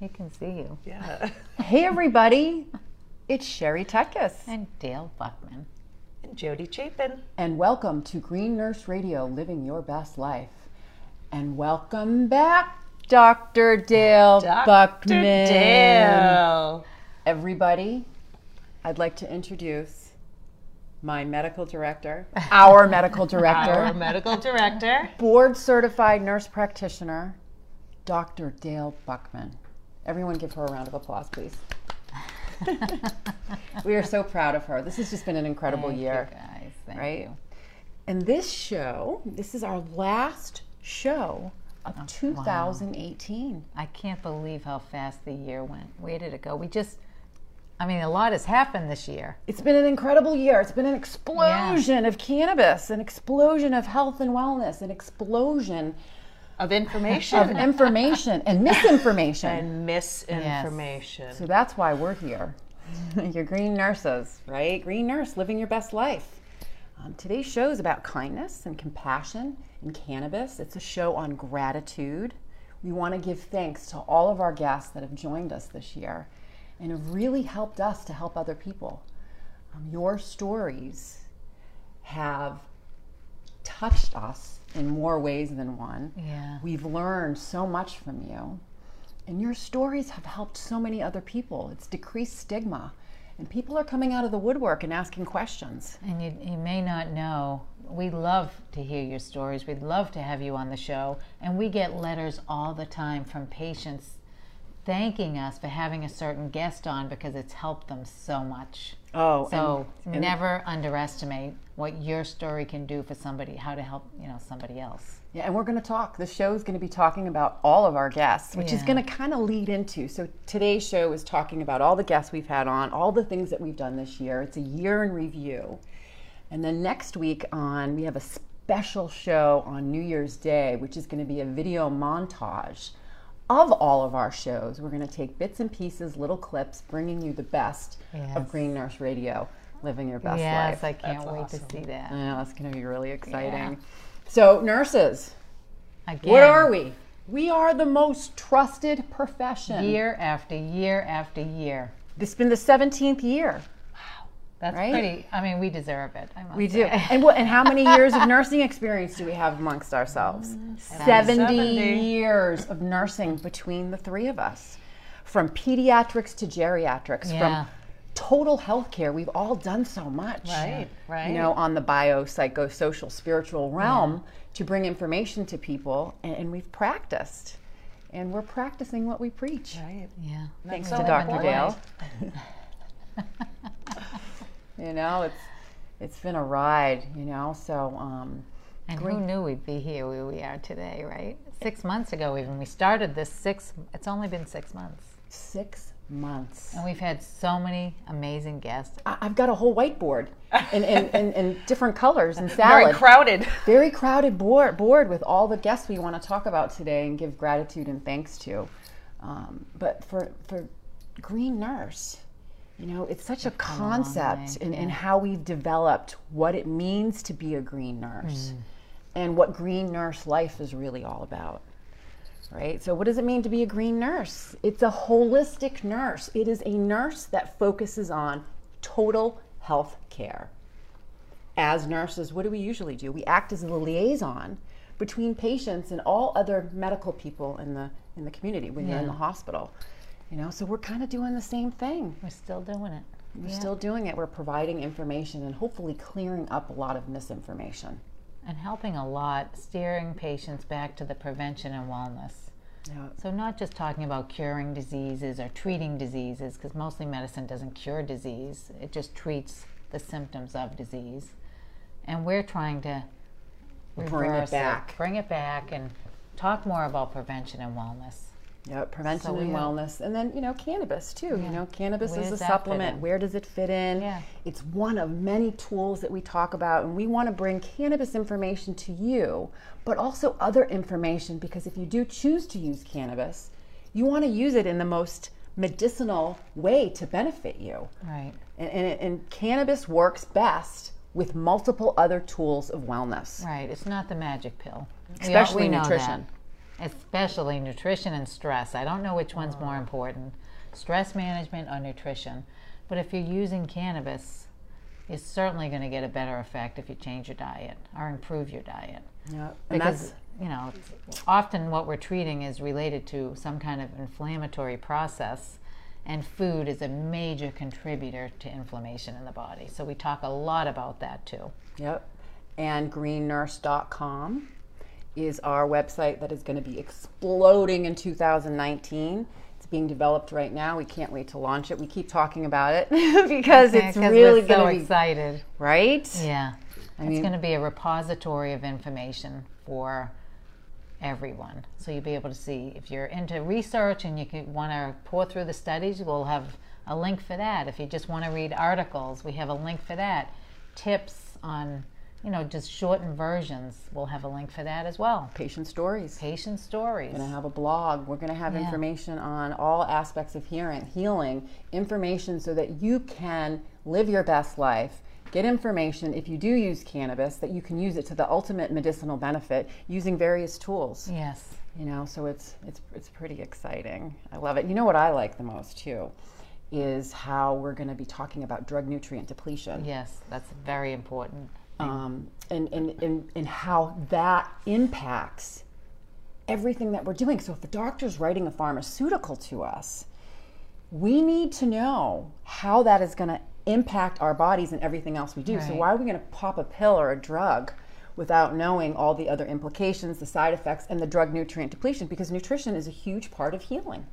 He can see you. Yeah. Hey, everybody. It's Sherry Tuckus. And Dale Buckman. and Jody Chapin. And welcome to Green Nurse Radio Living Your Best Life. And welcome back, Dr. Dale Dr. Buckman. Dale. Everybody, I'd like to introduce my medical director, our medical director, Our medical director. board certified nurse practitioner, Dr. Dale Buckman. Everyone give her a round of applause, please. we are so proud of her. This has just been an incredible Thank year. you guys. Thank right? you. And this show, this is our last show of Oh, 2018. I can't believe how fast the year went. Where did it go? We just, I mean, a lot has happened this year. It's been an incredible year. It's been an explosion of cannabis, an explosion of health and wellness, an explosion Of information. of information and misinformation. and misinformation. So that's why we're here. Your green nurses, right? Green nurse, living your best life. Um, today's show is about kindness and compassion and cannabis. It's a show on gratitude. We want to give thanks to all of our guests that have joined us this year and have really helped us to help other people. Um, your stories have touched us in more ways than one. Yeah. We've learned so much from you. And your stories have helped so many other people. It's decreased stigma. And people are coming out of the woodwork and asking questions. And you, you may not know, we love to hear your stories. We'd love to have you on the show. And we get letters all the time from patients thanking us for having a certain guest on because it's helped them so much. Oh, So never underestimate what your story can do for somebody, how to help, you know, somebody else. Yeah, and we're going to talk. The show is going to be talking about all of our guests, which is going to kind of lead into. So today's show is talking about all the guests we've had on, all the things that we've done this year. It's a year in review. And then next week on, we have a special show on New Year's Day, which is going to be a video montage of all of our shows. We're going to take bits and pieces, little clips, bringing you the best Yes. of Green Nurse Radio, living your best yes, life. Yes, I can't That's wait awesome. to see that. Yeah, that's going to be really exciting. So, nurses, Again, what are we? We are the most trusted profession. Year after year after year. This has been the 17th year. That's Right? pretty. I mean, we deserve it. I must We do. And and how many years of nursing experience do we have amongst ourselves? 70, 70. years of nursing between the three of us. From pediatrics to geriatrics, Yeah. from total health care. We've all done so much. Right, right. You know, on the bio, psychosocial, spiritual realm to bring information to people and, and we've practiced. And we're practicing what we preach. Right. Yeah. Thanks So to Dr. Dale. you know, it's it's been a ride, you know. So um, And who knew we'd be here where we are today, right? Six months ago, even we started this six. It's only been six months, six months. and we've had so many amazing guests. I- I've got a whole whiteboard and, and, and, and different colors and Very crowded. Very crowded board, board with all the guests we want to talk about today and give gratitude and thanks to. Um, but for, for Green Nurse, you know, it's such a concept in, in how we've developed what it means to be a green nurse and what green nurse life is really all about. Right? So, what does it mean to be a green nurse? It's a holistic nurse. It is a nurse that focuses on total health care as nurses, what do we usually do? We act as a liaison between patients and all other medical people in the in the community when you're in the hospital. You know, so we're kind of doing the same thing. We're still doing it. We're still doing it. We're providing information and hopefully clearing up a lot of misinformation. and helping a lot, steering patients back to the prevention and wellness. Yeah. So, not just talking about curing diseases or treating diseases, because mostly medicine doesn't cure disease, it just treats the symptoms of disease. And we're trying to Bring it back. bring it back, and talk more about prevention and wellness. Yeah, prevention So and we wellness, and then you know cannabis too. You know, cannabis Where is a that supplement. Where does it fit in? Yeah. It's one of many tools that we talk about, and we want to bring cannabis information to you, but also other information because if you do choose to use cannabis, you want to use it in the most medicinal way to benefit you. Right. And, and, and cannabis works best with multiple other tools of wellness, Right. It's not the magic pill. We all- especially we know nutrition. Especially nutrition and stress. I don't know which one's more important stress management or nutrition. But if you're using cannabis, you're certainly going to get a better effect if you change your diet or improve your diet. Yep. Because, you know, often what we're treating is related to some kind of inflammatory process, and food is a major contributor to inflammation in the body. So we talk a lot about that too. Yep. And greennurse.com is our website that is going to be exploding in 2019. It's being developed right now. We can't wait to launch it. We keep talking about it because it's really so going to be excited. right. Yeah. it's mean- going to be a repository of information for everyone. So you'll be able to see if you're into research and you want to pour through the studies, we'll have a link for that. If you just want to read articles, we have a link for that. Tips on, you know, just shortened versions, we'll have a link for that as well. Patient stories. Patient stories. We're going to have a blog. We're going to have Yeah. information on all aspects of hearing, healing, information so that you can live your best life. Get information if you do use cannabis that you can use it to the ultimate medicinal benefit using various tools. Yes. You know, so it's it's it's pretty exciting. I love it. You know what I like the most too is how we're going to be talking about drug nutrient depletion Yes, that's very important. Um, and, and, and, and how that impacts everything that we're doing. So if the doctor's writing a pharmaceutical to us, we need to know how that is going to impact our bodies and everything else we do. So why are we going to pop a pill or a drug without knowing all the other implications, the side effects, and the drug nutrient depletion? Because nutrition is a huge part of healing.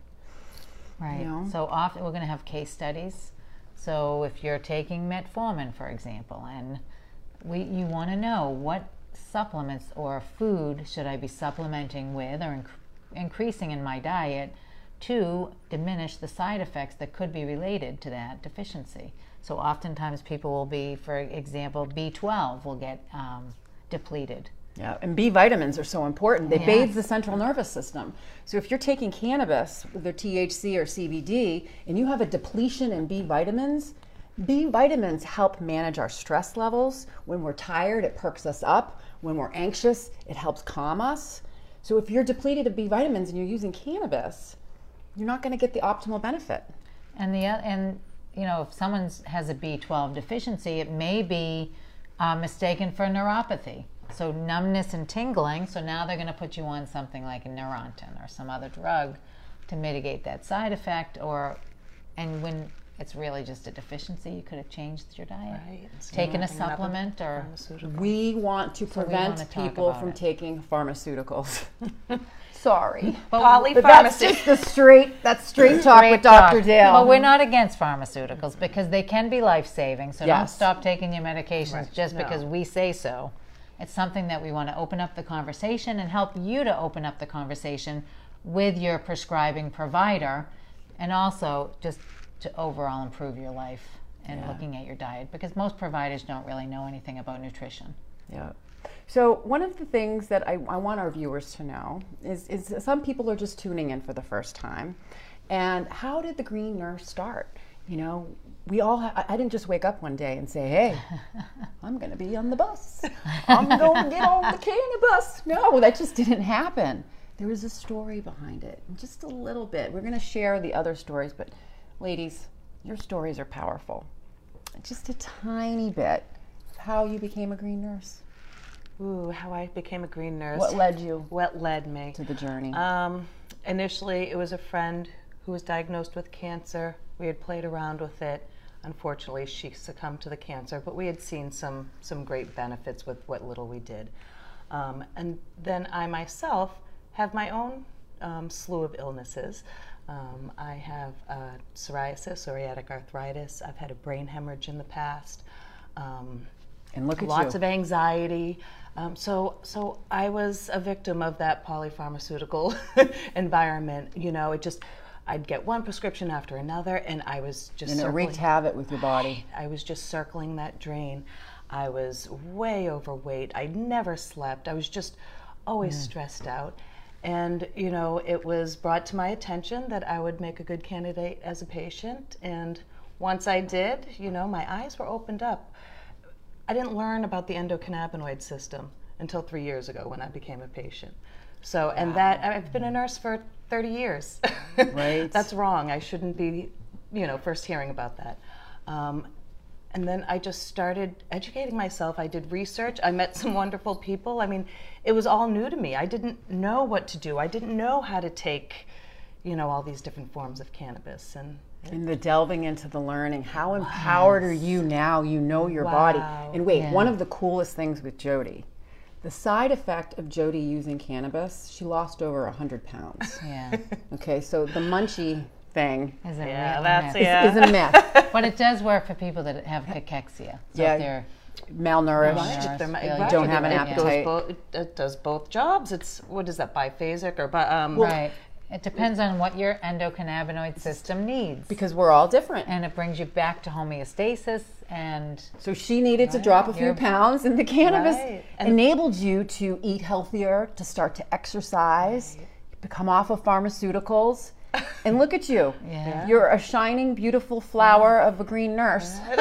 Right. know? So often we're going to have case studies. So if you're taking metformin, for example, and we, you want to know what supplements or food should I be supplementing with or inc- increasing in my diet to diminish the side effects that could be related to that deficiency. So oftentimes people will be, for example, B12 will get um, depleted. Yeah, and B vitamins are so important. They bathe the central nervous system. So if you're taking cannabis, whether THC or CBD, and you have a depletion in B vitamins, B vitamins help manage our stress levels. When we're tired, it perks us up. When we're anxious, it helps calm us. So if you're depleted of B vitamins and you're using cannabis, you're not going to get the optimal benefit. And the and you know if someone has a B12 deficiency, it may be uh, mistaken for neuropathy. So numbness and tingling. So now they're going to put you on something like a Neurontin or some other drug to mitigate that side effect. Or and when it's really just a deficiency, you could have changed your diet, Right. So taken a nothing about the supplement, or. We want to we prevent wanna people from it. taking pharmaceuticals. Sorry. But that's Polypharmacy. just the straight that's straight talk Great with Dr. talk. Dale. But we're not against pharmaceuticals mm-hmm. because they can be life saving. So don't stop taking your medications just No. because we say so. It's something that we want to open up the conversation and help you to open up the conversation with your prescribing provider and also just to overall improve your life and Yeah. looking at your diet because most providers don't really know anything about nutrition. Yeah. So one of the things that I, I want our viewers to know is, is some people are just tuning in for the first time. And how did the Green Nurse start? You know, we all, ha- I didn't just wake up one day and say, hey, I'm going to be on the bus. I'm going to get on the candy bus. No, that just didn't happen. There was a story behind it, just a little bit. We're going to share the other stories, but ladies, your stories are powerful. Just a tiny bit of how you became a green nurse. Ooh, how I became a green nurse. What led you What led me? to the journey? Um, initially, it was a friend who was diagnosed with cancer. We had played around with it. Unfortunately, she succumbed to the cancer, but we had seen some some great benefits with what little we did. Um, and then I myself have my own um, slew of illnesses. Um, I have uh, psoriasis, psoriatic arthritis. I've had a brain hemorrhage in the past. Um, and look at lots you. of anxiety. Um, so, so I was a victim of that polypharmaceutical environment. You know, it just, I'd get one prescription after another, and I was just and it wreaked havoc with your body. I was just circling that drain. I was way overweight. I never slept. I was just always stressed out. And, you know, it was brought to my attention that I would make a good candidate as a patient. And once I did, you know, my eyes were opened up. I didn't learn about the endocannabinoid system until three years ago when I became a patient. So, and that I've been a nurse for 30 years. Right. That's wrong. I shouldn't be, you know, first hearing about that. Um, and then I just started educating myself. I did research. I met some wonderful people. I mean, it was all new to me. I didn't know what to do. I didn't know how to take, you know, all these different forms of cannabis. And And the delving into the learning. How empowered are you now? You know your body. Wow. And wait, Yeah. one of the coolest things with Jody, the side effect of Jody using cannabis, she lost over 100 pounds. Yeah. Okay, so the munchie thing Is a yeah, real that's myth. yeah. is a myth. But it does work for people that have cachexia. So Yeah. if they're Malnourished. Right. They're- Right. right, Don't have an it- it goes appetite. bo- it, it does both jobs. It's what is that biphasic or bi, um, right. It depends on what your endocannabinoid system needs. Because we're all different. And it brings you back to homeostasis and So she needed to drop a few pounds, and the cannabis Right. And- enabled you to eat healthier, to start to exercise, become off of pharmaceuticals. And look at you. Yeah. You're a shining, beautiful flower of a green nurse.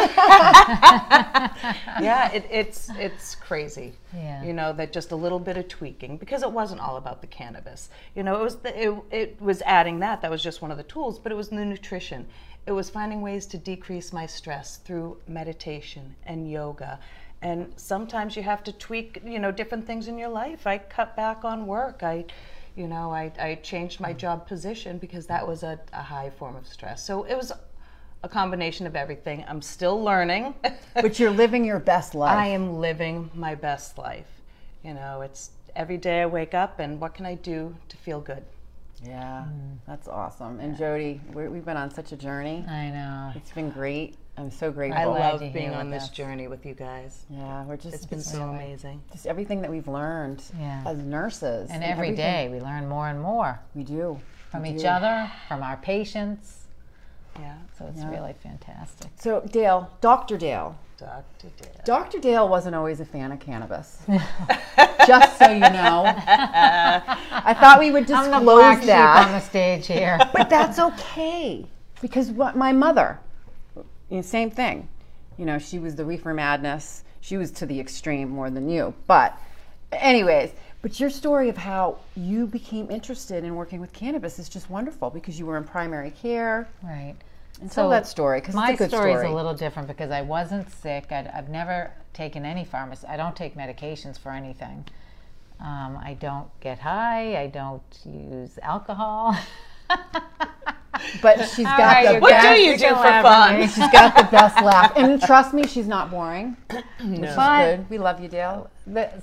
yeah, it, it's it's crazy. Yeah. You know that just a little bit of tweaking because it wasn't all about the cannabis. You know, it was the, it, it was adding that. That was just one of the tools, but it was the nutrition. It was finding ways to decrease my stress through meditation and yoga. And sometimes you have to tweak, you know, different things in your life. I cut back on work. I, you know, I, I changed my mm. job position because that was a, a high form of stress. So it was a combination of everything. I'm still learning. But you're living your best life. I am living my best life. You know, it's every day I wake up and what can I do to feel good? yeah, mm. that's awesome. And Jody, we're, we've been on such a journey. I know. It's been great. I'm so grateful. I love being on with this us. journey with you guys. yeah, we're just, It's been so amazing. just everything that we've learned Yeah. as nurses. And every everything day we learn more and more We do. from We each do. other, from our patients. Yeah, So it's really fantastic. So, Dale, Dr. Dale. Dr. Dale. Dr. Dale wasn't always a fan of cannabis. Just so you know. I thought we would I'm the black disclose sheep on the stage here. But that's okay. Because what my mother, you know, same thing. You know, she was the reefer madness. She was to the extreme more than you. But, anyways, but your story of how you became interested in working with cannabis is just wonderful because you were in primary care. right. And tell that story because My it's a good story is a little different because I wasn't sick. I'd, I've never taken any pharmacy. I don't take medications for anything. Um, I don't get high. I don't use alcohol. but she's All got right, the you What do you you do for fun? She's got the best laugh. And trust me, she's not boring. Which is good. We love you, Dale.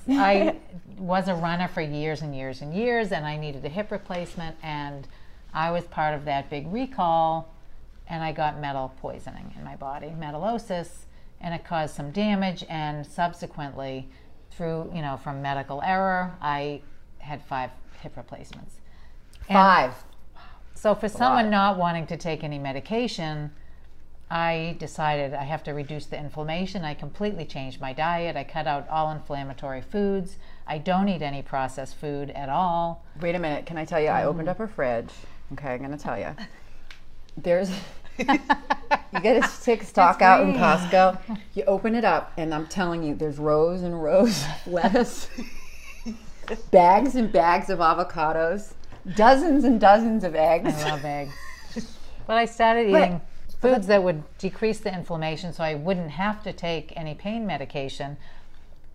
I was a runner for years and years and years, and I needed a hip replacement, and I was part of that big recall, and I got metal poisoning in my body, metallosis, and it caused some damage, and subsequently, through you know from medical error, I had five hip replacements. And- Five. So for someone not wanting to take any medication, I decided I have to reduce the inflammation. I completely changed my diet. I cut out all inflammatory foods. I don't eat any processed food at all. Wait a minute. Can I tell you? I opened mm. up her fridge. Okay, I'm going to tell you. There's. you get to take stock out in. Costco. You open it up, and I'm telling you, there's rows and rows of lettuce, bags and bags of avocados, dozens and dozens of eggs. I love eggs. But I started eating foods that would decrease the inflammation so I wouldn't have to take any pain medication.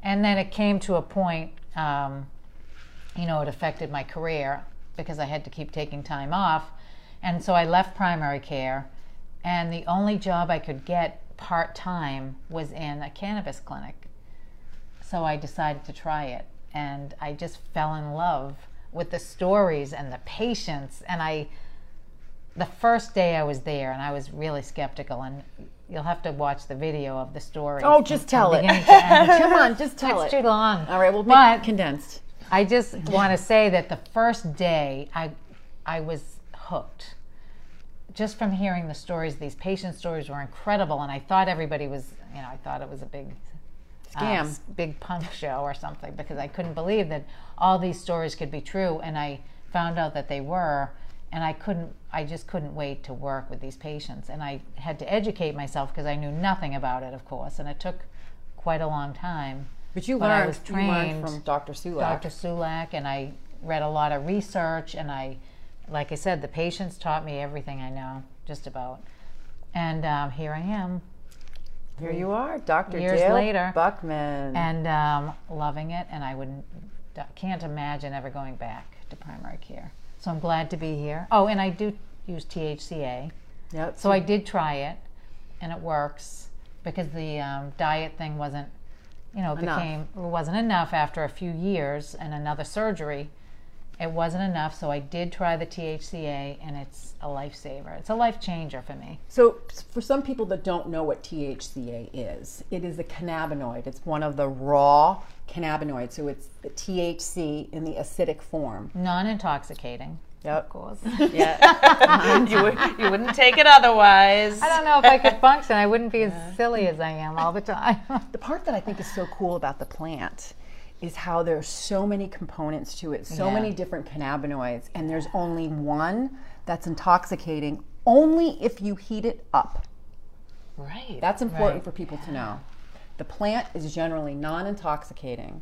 And then it came to a point, um, you know, it affected my career because I had to keep taking time off. And so I left primary care, and the only job I could get part time was in a cannabis clinic. So I decided to try it, and I just fell in love with the stories and the patients. And I, the first day I was there, and I was really skeptical, and you'll have to watch the video of the story. Oh, just tell it. Come on, just tell It's it. too long. All right, we'll But- condensed. I just want to say that the first day I, I was hooked. Just from hearing the stories, these patient stories were incredible, and I thought everybody was, you know, I thought it was a big Scam. s- big punk show or something because I couldn't believe that all these stories could be true, and I found out that they were, and I couldn't, I just couldn't wait to work with these patients, and I had to educate myself because I knew nothing about it, of course, and it took quite a long time. But you But I learned, was you learned trained- from Dr. Sulak. Dr. Sulak, and I read a lot of research, and I, like I said, the patients taught me everything I know, just about. And um, here I am, Here you are, Dr. Years Dale later. Buckman. and um, loving it, and I wouldn't, can't imagine ever going back to primary care. So I'm glad to be here. Oh, and I do use THCA. yep. So I did try it, and it works because the um, diet thing wasn't, you know, it Enough. became it wasn't enough after a few years and another surgery. It wasn't enough, so I did try the THCA, and it's a lifesaver. It's a life changer for me. So, for some people that don't know what THCA is, it is a cannabinoid. It's one of the raw cannabinoids. So, it's the THC in the acidic form. Non-intoxicating, of course. Yeah. you, would, you wouldn't take it otherwise. I don't know if I could function. I wouldn't be as silly as I am all the time. the part that I think is so cool about the plant is how there's so many components to it, so Yeah. many different cannabinoids, and there's only one that's intoxicating only if you heat it up. Right. That's important Right. for people to know. The plant is generally non intoxicating.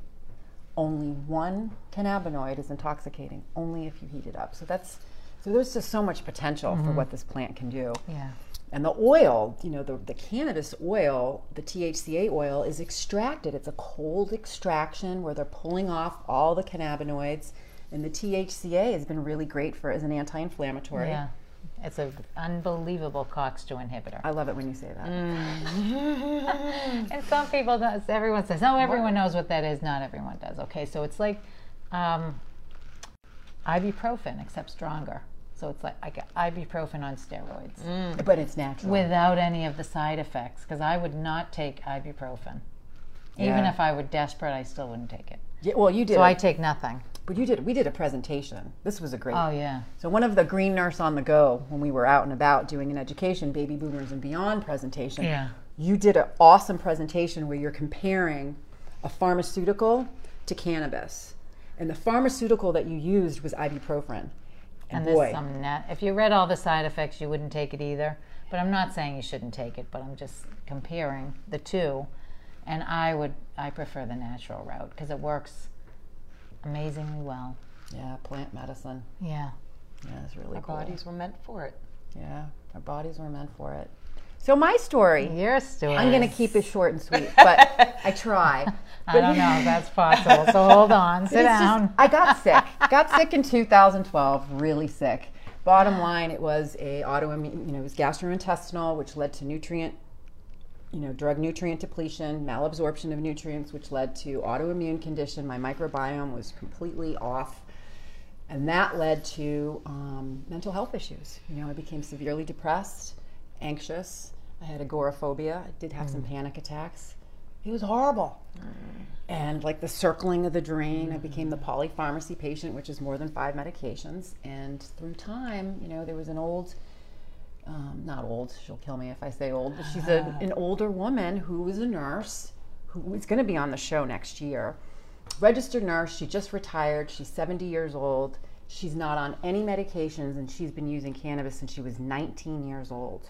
Only one cannabinoid is intoxicating, only if you heat it up. So that's so there's just so much potential for mm-hmm. what this plant can do. yeah. And the oil, you know, the, the cannabis oil, the THCA oil, is extracted. It's a cold extraction where they're pulling off all the cannabinoids. And the THCA has been really great for as an anti-inflammatory. Yeah. It's an unbelievable COX2 inhibitor. I love it when you say that. And some people, does, everyone says, oh, everyone knows what that is. Not everyone does. Okay, so it's like um, ibuprofen, except stronger. So it's like, like ibuprofen on steroids mm. But it's natural. without any of the side effects. Because I would not take ibuprofen. Even Yeah. if I were desperate, I still wouldn't take it. yeah, well, you did. So I take nothing. but you did. We did a presentation. This was a great. Oh, yeah. So one of the Green Nurse on the Go, when we were out and about doing an education, baby boomers and beyond presentation, Yeah. you did an awesome presentation where you're comparing a pharmaceutical to cannabis, and the pharmaceutical that you used was ibuprofen. And, And boy, there's some net. If you read all the side effects, you wouldn't take it either. But I'm not saying you shouldn't take it. But I'm just comparing the two, and I would I prefer the natural route because it works amazingly well. yeah, plant medicine. Yeah. Yeah, it's really Our cool. bodies were meant for it. Yeah, our bodies were meant for it. So my story. Your story. I'm going to keep it short and sweet, but I try. I don't know if that's possible. So hold on. Sit It's just- down. I got sick. Got sick in 2012, really sick. Bottom line, it was a autoimmune, you know, it was gastrointestinal, which led to nutrient, you know, drug nutrient depletion, malabsorption of nutrients, which led to autoimmune condition. My microbiome was completely off. And that led to um, mental health issues. You know, I became severely depressed, anxious. I had agoraphobia. I did have some panic attacks. It was horrible. And like the circling of the drain, I became the polypharmacy patient, which is more than five medications. And through time, you know, there was an old, um, not old, she'll kill me if I say old, but she's a, an older woman who was a nurse who is going to be on the show next year. Registered nurse, she just retired. She's 70 years old. She's not on any medications and she's been using cannabis since she was 19 years old.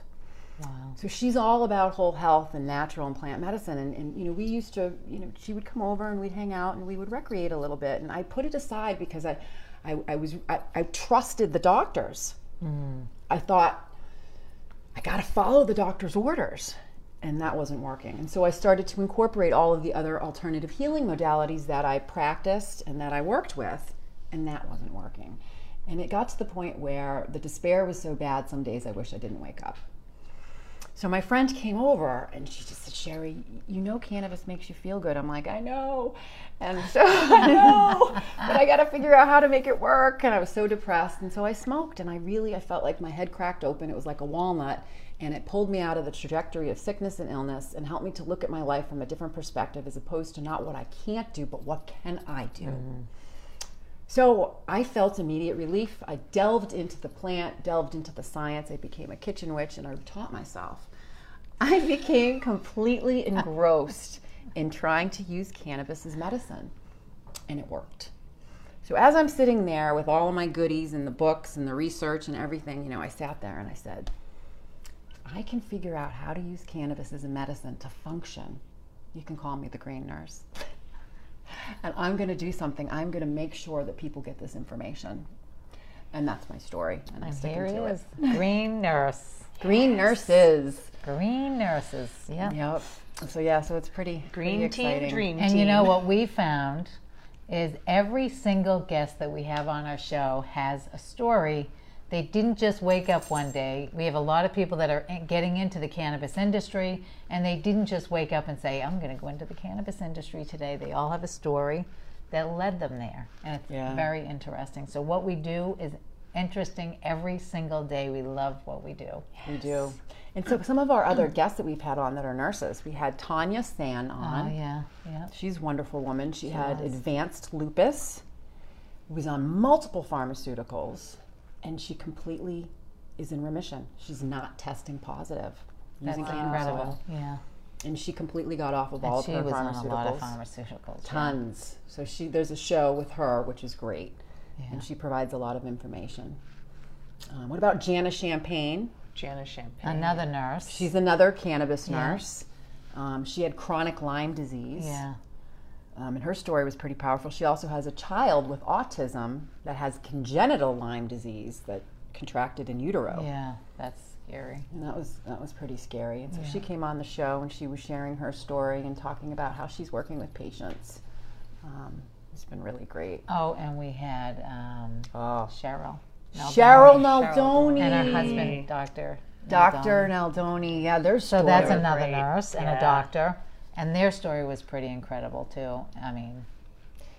Wow. So she's all about whole health and natural and plant medicine. And, and, you know, we used to, you know, she would come over and we'd hang out and we would recreate a little bit. And I put it aside because I, I, I was, I, I trusted the doctors. Mm. I thought, I got to follow the doctor's orders. And that wasn't working. And so I started to incorporate all of the other alternative healing modalities that I practiced and that I worked with. And that wasn't working. And it got to the point where the despair was so bad, some days I wish I didn't wake up. So my friend came over and she just said, Sherry, you know cannabis makes you feel good. I'm like, I know. And so I know, but I got to figure out how to make it work. And I was so depressed. And so I smoked and I really, I felt like my head cracked open. It was like a walnut and it pulled me out of the trajectory of sickness and illness and helped me to look at my life from a different perspective as opposed to not what I can't do, but what can I do? Mm-hmm. So I felt immediate relief. I delved into the plant, delved into the science. I became a kitchen witch and I taught myself. I became completely engrossed in trying to use cannabis as medicine, and it worked. So as I'm sitting there with all of my goodies and the books and the research and everything, you know, I sat there and I said, I can figure out how to use cannabis as a medicine to function. You can call me the green nurse. And I'm going to do something. I'm going to make sure that people get this information. And that's my story. And I'm And sticking here to he it. is, green nurse. Green nurses. Green nurses. Yeah. Yep. So yeah, so it's pretty Green pretty team, exciting. dream And team. you know what we found is every single guest that we have on our show has a story. They didn't just wake up one day. We have a lot of people that are getting into the cannabis industry, and they didn't just wake up and say, I'm going to go into the cannabis industry today. They all have a story that led them there. And it's Yeah. very interesting. So, what we do is interesting every single day. We love what we do. We do. And so some of our other guests that we've had on that are nurses. We had Tanya San oh, on. Oh, yeah. Yeah. She's a wonderful woman. She, had was. advanced lupus, was on multiple pharmaceuticals, and she completely is in remission. She's not testing positive That's using cannabis incredible. oil. Yeah. And she completely got off of all And of she her was pharmaceuticals. on a lot of pharmaceuticals. yeah. Tons. So she there's a show with her, which is great. Yeah. And she provides a lot of information. Um, what about Jana Champagne? Jana Champagne. Another nurse. She's another cannabis Yeah. nurse. Um, she had chronic Lyme disease. yeah. Um, and her story was pretty powerful. She also has a child with autism that has congenital Lyme disease that contracted in utero. Yeah, that's scary. And that was that was pretty scary. And so she came on the show and she was sharing her story and talking about how she's working with patients. Um, it's been really great. Oh, and we had um, Oh. Cheryl. Cheryl Naldoni. Naldoni. And her husband, Dr. Dr. Naldoni. Naldoni. Yeah, there's So that's another great. nurse and Yeah. a doctor. And their story was pretty incredible, too. I mean,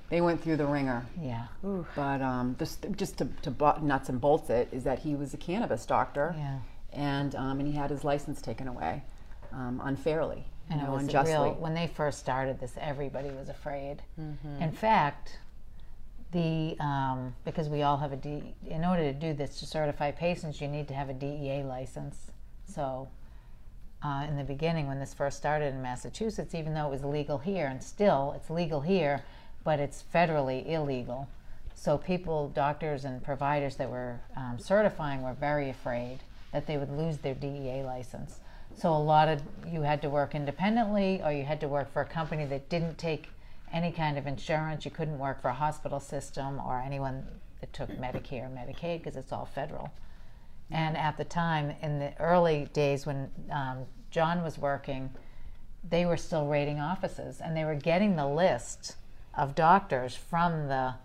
They went through the ringer. yeah. But um, this, just to, to bu- nuts and bolts it is that he was a cannabis doctor. Yeah. and um, and he had his license taken away um, unfairly, And you it know, was unjustly. real, when they first started this, everybody was afraid. Mm-hmm. In fact, the um, because we all have a D. In order to do this to certify patients, you need to have a DEA license. So, uh, in the beginning, when this first started in Massachusetts, even though it was legal here, and still it's legal here, but it's federally illegal. So people, doctors, and providers that were um, certifying were very afraid that they would lose their DEA license. So a lot of you had to work independently, or you had to work for a company that didn't take any kind of insurance. You couldn't work for a hospital system or anyone that took Medicare or Medicaid because it's all federal. And at the time, in the early days when um, John was working, they were still raiding offices and they were getting the list of doctors from the.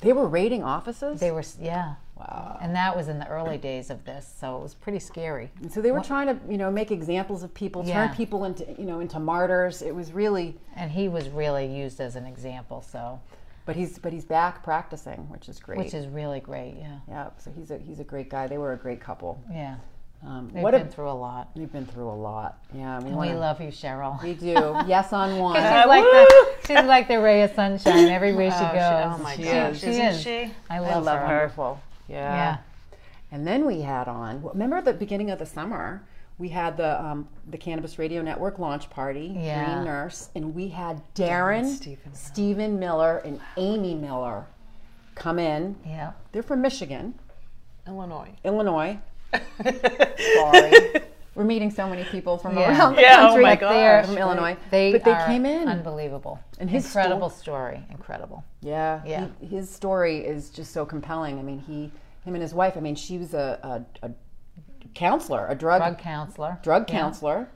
They were raiding offices. They were, yeah. wow. And that was in the early days of this, so it was pretty scary. And so they were trying to, you know, make examples of people, Yeah. turn people into, you know, into martyrs. It was really, And he was really used as an example, so but he's but he's back practicing, which is great. which is really great. Yeah, yeah. So he's a he's a great guy. They were a great couple. yeah. Um, They've what been a, through a lot. they've been through a lot. Yeah, we, wanna- love you, Cheryl. We do. yes on one. She's like the she's like the ray of sunshine everywhere she Oh, she- goes. oh my She gosh, is. She isn't is. she? I I love, love her. her. Wonderful. Yeah. And then we had on. Remember the beginning of the summer, we had the um, the Cannabis Radio Network launch party. Yeah. Green Nurse, and we had Darren, Stephen Stephen Miller, and Amy Miller come in. Yeah. They're from Michigan, Illinois. Illinois. Sorry, we're meeting so many people from Yeah. around the Yeah, oh country. my They're gosh. from Illinois, They but they are came in. unbelievable. And his incredible story. Incredible. Yeah, Yeah. he- his story is just so compelling. I mean, he, him and his wife. I mean, she was a, a, a counselor, a drug Drug counselor. drug Yeah. counselor.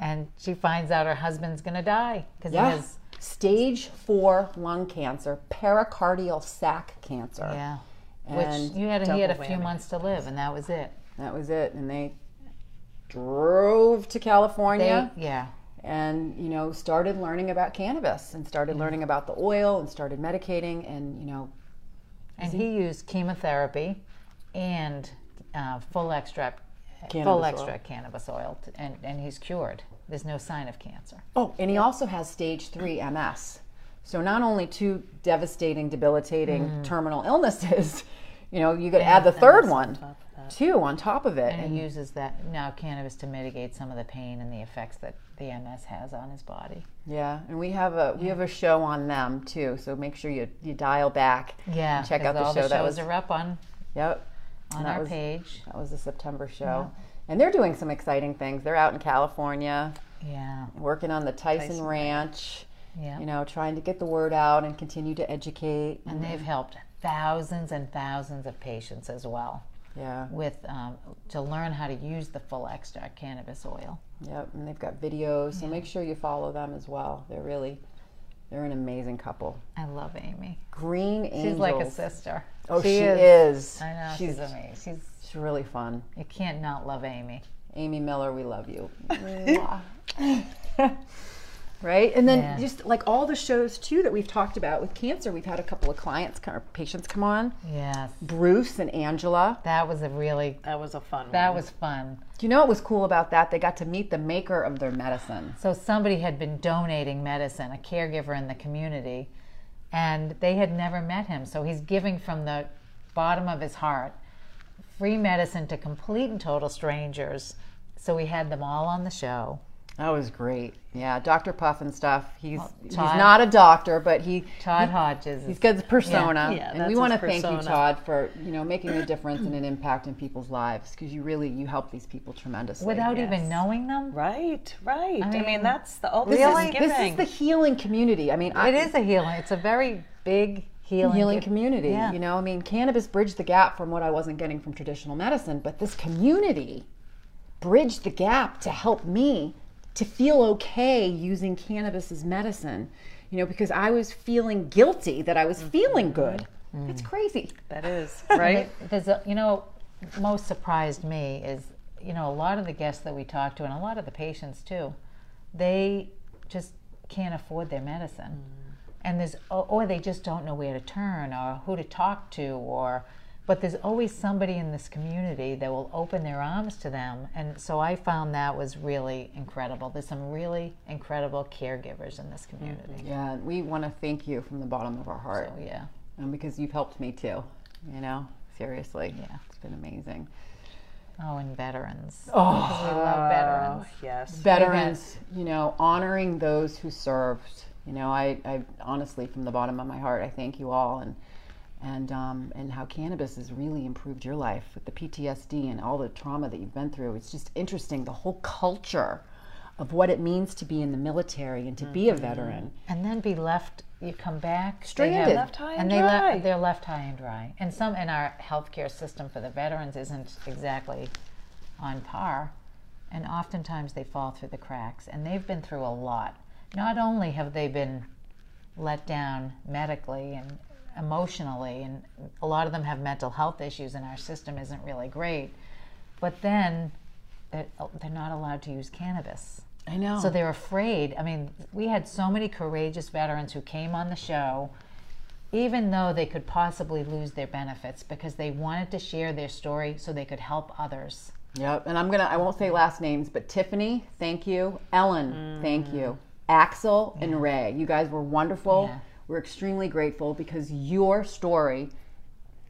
And she finds out her husband's gonna die because Yeah. he has Stage four lung cancer, pericardial sac cancer. yeah. And Which you had he had a double few whammy. months to live and that was it. That was it. And they drove to California They yeah. and, you know, started learning about cannabis and started learning about the oil and started medicating and, you know, And he used chemotherapy and uh, full extract Cannabis full oil. cannabis oil to, and, and he's cured. There's no sign of cancer. Oh, and he also has stage three MS. So not only two devastating, debilitating Mm. terminal illnesses, you know, you could add the third one, top of that. Too, on top of it. And he uses that now cannabis to mitigate some of the pain and the effects that the MS has on his body. Yeah, and we have a we have a show on them too. So make sure you you dial back. Yeah, and check out the all show. the that was are up on yep. on our was- page. That was the September show, and they're doing some exciting things. They're out in California Yeah, working on the Tyson, Tyson Ranch, Yeah. You know, trying to get the word out and continue to educate. And they've helped thousands and thousands of patients as well yeah, with um, to learn how to use the full extract cannabis oil. yep. And they've got videos, so make sure you follow them as well. They're really, they're an amazing couple. I love Amy. Green Angels. She's like a sister. Oh, She she, is. is. I know She's, she's, amazing. She's she's really fun. you can't not love Amy. Amy Miller, we love you. right? And then Yeah. just like all the shows too that we've talked about with cancer, we've had a couple of clients, or patients come on. Yes, Bruce and Angela. that was a really That was a fun that one. was fun. Do you know what was cool about that? They got to meet the maker of their medicine. So somebody had been donating medicine, a caregiver in the community, and they had never met him. So he's giving from the bottom of his heart free medicine to complete and total strangers. So we had them all on the show. That was great. Yeah, Dr. Puff and stuff. He's he's Todd- not a doctor, but he Todd Hodges. He's got the persona, Yeah, and we want to thank you, persona. Todd, for you know making a difference and an impact in people's lives because you really you help these people tremendously. without even knowing them. Right, right. I mean, mean, that's the oh, this this is, is this is the healing community. I mean, I, It is a healing. It's a very big healing. healing community. Yeah. You know, I mean, cannabis bridged the gap from what I wasn't getting from traditional medicine, but this community bridged the gap to help me to feel okay using cannabis as medicine. You know, because I was feeling guilty that I was mm-hmm. feeling good. Mm-hmm. That's crazy. that is right. There's a, you know, most surprised me is, you know, a lot of the guests that we talk to and a lot of the patients too, they just can't afford their medicine. Mm-hmm. And there's, or they just don't know where to turn or who to talk to or, but there's always somebody in this community that will open their arms to them. And so I found that was really incredible. There's some really incredible caregivers in this community. Yeah, we want to thank you from the bottom of our heart. So yeah. um, because you've helped me too. You know, seriously. Yeah. It's been amazing. Oh, and veterans. Oh, We love veterans. Oh, yes. veterans, you know, honoring those who served. You know, I, I honestly, from the bottom of my heart, I thank you all and and um, and how cannabis has really improved your life with the PTSD and all the trauma that you've been through. It's just interesting the whole culture of what it means to be in the military and to be a veteran. and then be left you come back they Stranded. have- Left high and they dry. they're left high and dry and some in our healthcare system for the veterans isn't exactly on par and oftentimes they fall through the cracks and they've been through a lot not only have they been let down medically and emotionally and a lot of them have mental health issues and our system isn't really great but then they're, oh, they're not allowed to use cannabis I know. so they're afraid. I mean, we had so many courageous veterans who came on the show, even though they could possibly lose their benefits because they wanted to share their story so they could help others. Yep, and I'm gonna I won't say last names, but Tiffany, thank you. Ellen, thank mm. you. Axel and Ray, you guys were wonderful. Yeah. We're extremely grateful because your story,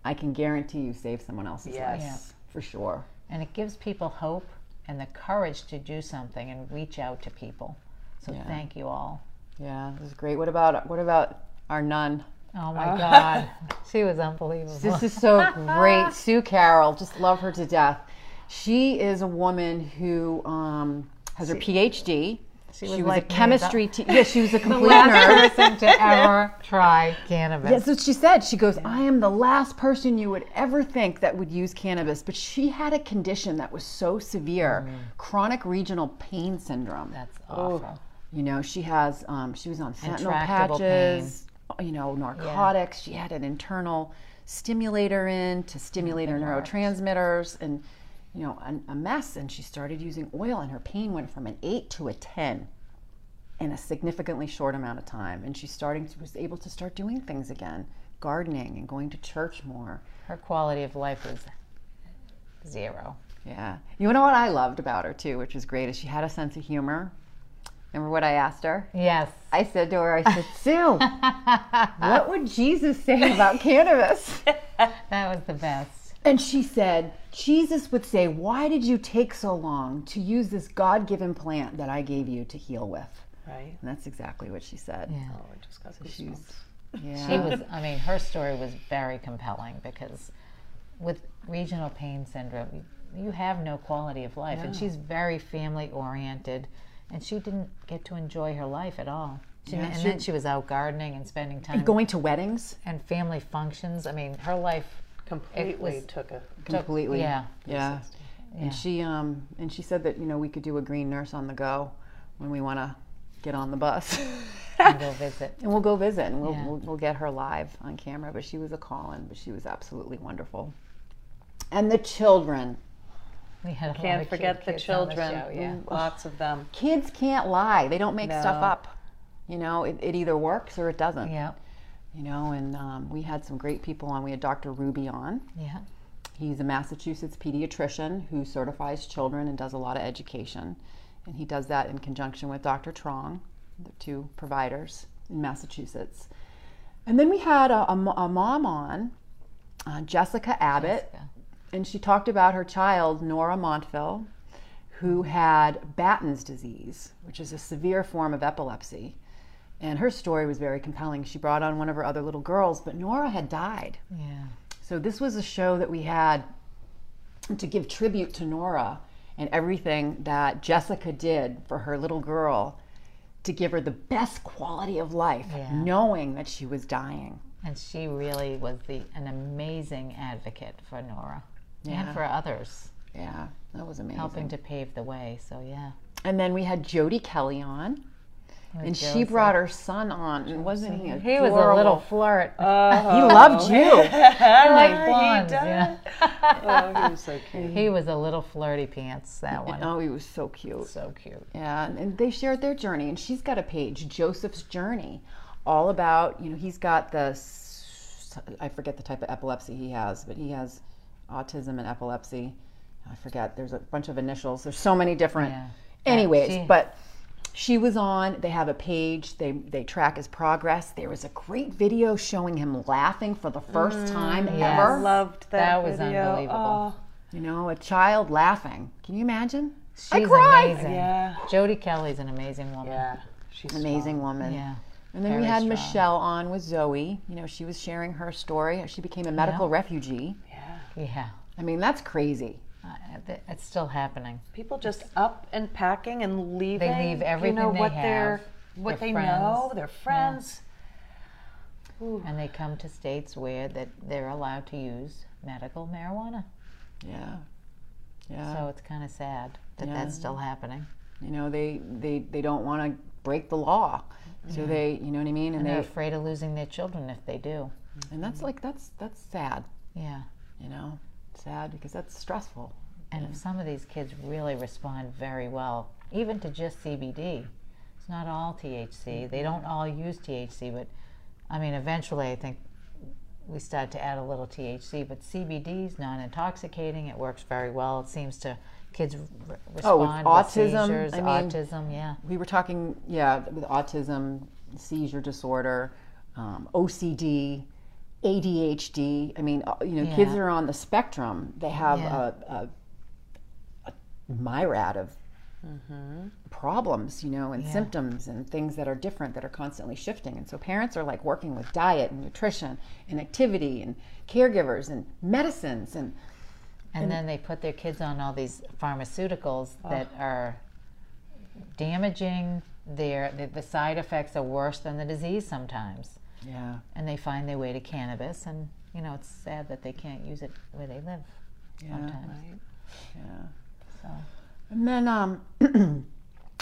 I can guarantee you, saved someone else's Yes. life for sure. And it gives people hope and the courage to do something and reach out to people. So Yeah. thank you all. Yeah, this is great. What about what about our nun? Oh my God. She was unbelievable. This is so great. Sue Carroll, just love her to death. She is a woman who um, has her PhD. She was was, like a chemistry teacher. Yeah, she was a complete nerd. person to ever try cannabis. That's what she said. She goes, I am the last person you would ever think that would use cannabis. But she had a condition that was so severe chronic regional pain syndrome. That's awful. You know, she has, um, she was on fentanyl patches, you know, narcotics. She had an internal stimulator in to stimulate her neurotransmitters and, you know, a, a mess. And she started using oil, and her pain went from an eight to a 10 in a significantly short amount of time. And she starting to, was able to start doing things again, gardening and going to church more. Her quality of life was zero. Yeah. You know what I loved about her too, which was great, is she had a sense of humor. Remember what I asked her? Yes. I said to her, I said, Sue, what would Jesus say about cannabis? That was the best. And she said, Jesus would say, Why did you take so long to use this God given plant that I gave you to heal with? Right. And that's exactly what she said. Yeah. Oh, I just got She's, goosebumps. yeah. She was, I mean, her story was very compelling because with regional pain syndrome, you- you have no quality of life. And she's very family oriented and she didn't get to enjoy her life at all. She, Yeah, and she- then she was out gardening and spending time Going to weddings and family functions. I mean, her life Completely was- took a. completely. yeah. Yeah. Yeah. And she um and she said that you know we could do a green nurse on the go when we want to get on the bus. and go visit. and we'll go visit and we'll, Yeah. we'll, we'll get her live on camera. But she was a call in, but she was absolutely wonderful. And the children. We had a lot Can't of cute forget the kids on children. show, yeah. Lots of them. Kids can't lie. They don't make stuff up. You know, it, it either works or it doesn't. Yeah. You know, and um, we had some great people on. We had Dr. Ruby on. Yeah. He's a Massachusetts pediatrician who certifies children and does a lot of education. And he does that in conjunction with Dr. Trong, the two providers in Massachusetts. And then we had a, a a mom on, uh, Jessica Abbott, Jessica. and she talked about her child, Nora Montville, who had Batten's disease, which is a severe form of epilepsy. And her story was very compelling. She brought on one of her other little girls, but Nora had died. Yeah. So this was a show that we had to give tribute to Nora and everything that Jessica did for her little girl to give her the best quality of life, Yeah. knowing that she was dying. And she really was the an amazing advocate for Nora Yeah. and for others, Yeah, that was amazing. helping to pave the way. So yeah. And then we had Jody Kelly on, and she Joseph. brought her son on, and wasn't he? He was a little adorable? flirt. He oh. loved you. I like he blondes. does. Yeah. Oh, he was so cute. He was a little flirty pants. That one. oh, he was so cute. So cute. Yeah, and- and they shared their journey, and she's got a page, Joseph's Journey, all about you know he's got the s- I forget the type of epilepsy he has, but he has autism and epilepsy. I forget. There's a bunch of initials. There's so many different. Yeah. Anyways, she- but she was on. They have a page. They they track his progress. There was a great video showing him laughing for the first mm, time yes. ever. Loved that. That was video. unbelievable. Oh. You know, a child laughing. Can you imagine? I cried. amazing. Oh, yeah. Jody Kelly's an amazing woman. Yeah. She's an Amazing strong. woman. Yeah. And then we had strong. Michelle on with Zoe. You know, she was sharing her story. She became a medical refugee. Yeah. Yeah. I mean, that's crazy. Uh, it's still happening. People just up and packing and leaving. They leave everything you know, what they're what their they friends. know, their friends. And they come to states where that they're allowed to use medical marijuana. Yeah. Yeah. So it's kind of sad that Yeah. that's still happening. you know, they they they don't want to break the law. So they, you know what I mean? And, And they're they afraid of losing their children if they do. and that's like that's that's sad, Yeah. you know. Sad because that's stressful. And if some of these kids really respond very well, even to just CBD, it's not all THC. They don't all use THC, but I mean, eventually I think we start to add a little THC. But CBD is non intoxicating, it works very well. It seems to kids r- Oh, with respond autism, seizures, I mean- autism, yeah. We were talking, yeah, with autism, seizure disorder, um, OCD, ADHD. I mean, uh, you know, kids are on the spectrum. They have Yeah. a, a, a myriad of problems, you know, and Yeah. symptoms and things that are different that are constantly shifting. And so parents are like working with diet and nutrition and activity and caregivers and medicines and And then they put their kids on all these pharmaceuticals that are damaging. Their the, the side effects are worse than the disease sometimes, yeah. and they find their way to cannabis. And you know, it's sad that they can't use it where they live Yeah. sometimes. Yeah. So And then um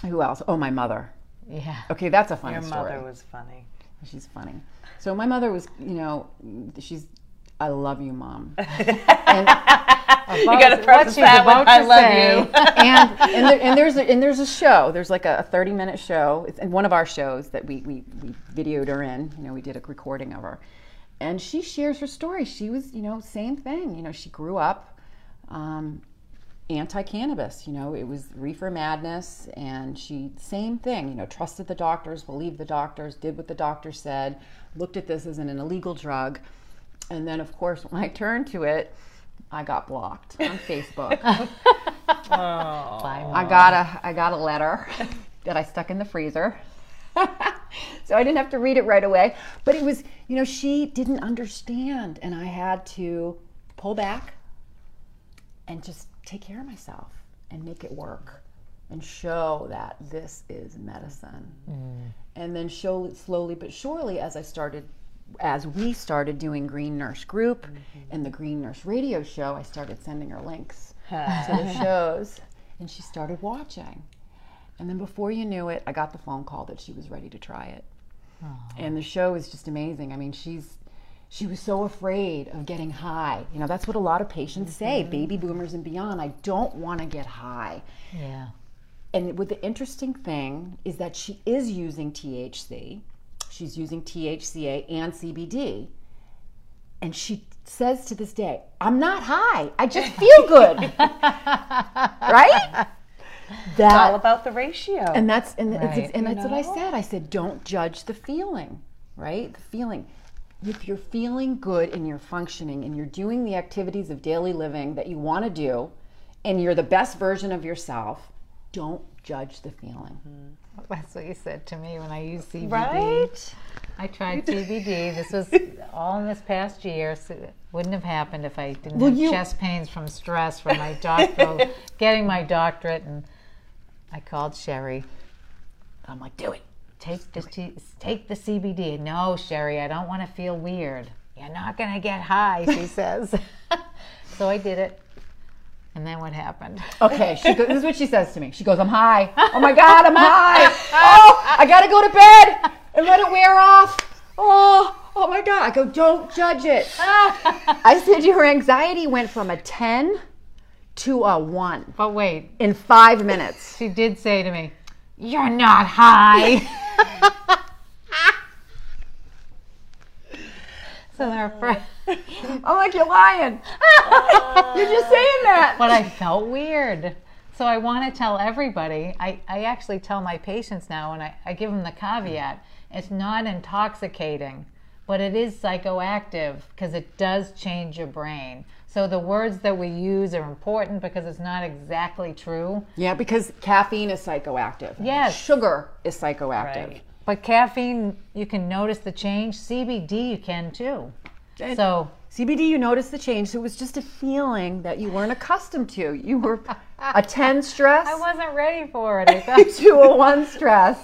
who else? Oh, my mother. yeah, Okay, that's a funny Your story. mother was funny. She's funny. So my mother was, you know, she's I love you, mom. and, You got to preface that with about "I love say. you." and and, there, and there's a, and there's a show. There's like a 30 minute show. It's in one of our shows that we, we we videoed her in. You know, we did a recording of her, and she shares her story. She was, you know, same thing. You know, she grew up. Um, anti-cannabis you know it was reefer madness and she same thing you know trusted the doctors believed the doctors did what the doctor said looked at this as an, illegal drug and then of course when i turned to it i got blocked on facebook oh. Bye, I got a I got a letter that I stuck in the freezer. so I didn't have to read it right away. But it was, you know, she didn't understand and I had to pull back and just take care of myself and make it work. and show that this is medicine. Mm. And then show slowly but surely as I started as we started doing Green Nurse Group mm-hmm. and the Green Nurse Radio Show, I started sending her links to the shows, and she started watching. And then before you knew it, I got the phone call that she was ready to try it. And the show is just amazing. I mean, she's she was so afraid of getting high. You know, that's what a lot of patients say, mm-hmm. baby boomers and beyond. I don't want to get high. Yeah. And what the interesting thing is that she is using THC. She's using THCA and CBD. And she says to this day, I'm not high. I just feel good. right? It's all about the ratio. and that's and, it's, and that's what I said. I said, don't judge the feeling, right? The feeling. If you're feeling good and you're functioning and you're doing the activities of daily living that you want to do, and you're the best version of yourself, don't judge the feeling. Mm-hmm. That's what you said to me when I used CBD. right? I tried CBD. This was all in this past year. So it wouldn't have happened if I didn't Well, have you- chest pains from stress from my doctoral, getting my doctorate. And I called Sherry. I'm like, do it. Take the T- take the CBD. No, Sherry, I don't want to feel weird. You're not gonna get high, she says. so I did it. And then what happened? Okay, she goes, this is what she says to me. She goes, I'm high. Oh my God, I'm high. Oh, I gotta go to bed and let it wear off. Oh, oh my God. I go, don't judge it. I said, your anxiety went from a 10 to a 1 But wait, in five minutes. she did say to me, "You're not high." so her friend, I'm like, you're lying. you're just saying that. but I felt weird. So I want to tell everybody. I, I actually tell my patients now, and I, I give them the caveat: it's not intoxicating, but it is psychoactive because it does change your brain. So the words that we use are important because it's not exactly true. Yeah, because caffeine is psychoactive. Yes. Sugar is psychoactive. Right. But caffeine, you can notice the change. CBD, you can too. So CBD, you notice the change. So it was just a feeling that you weren't accustomed to. You were a 10 stress I wasn't ready for it. I thought, to a 1 stress.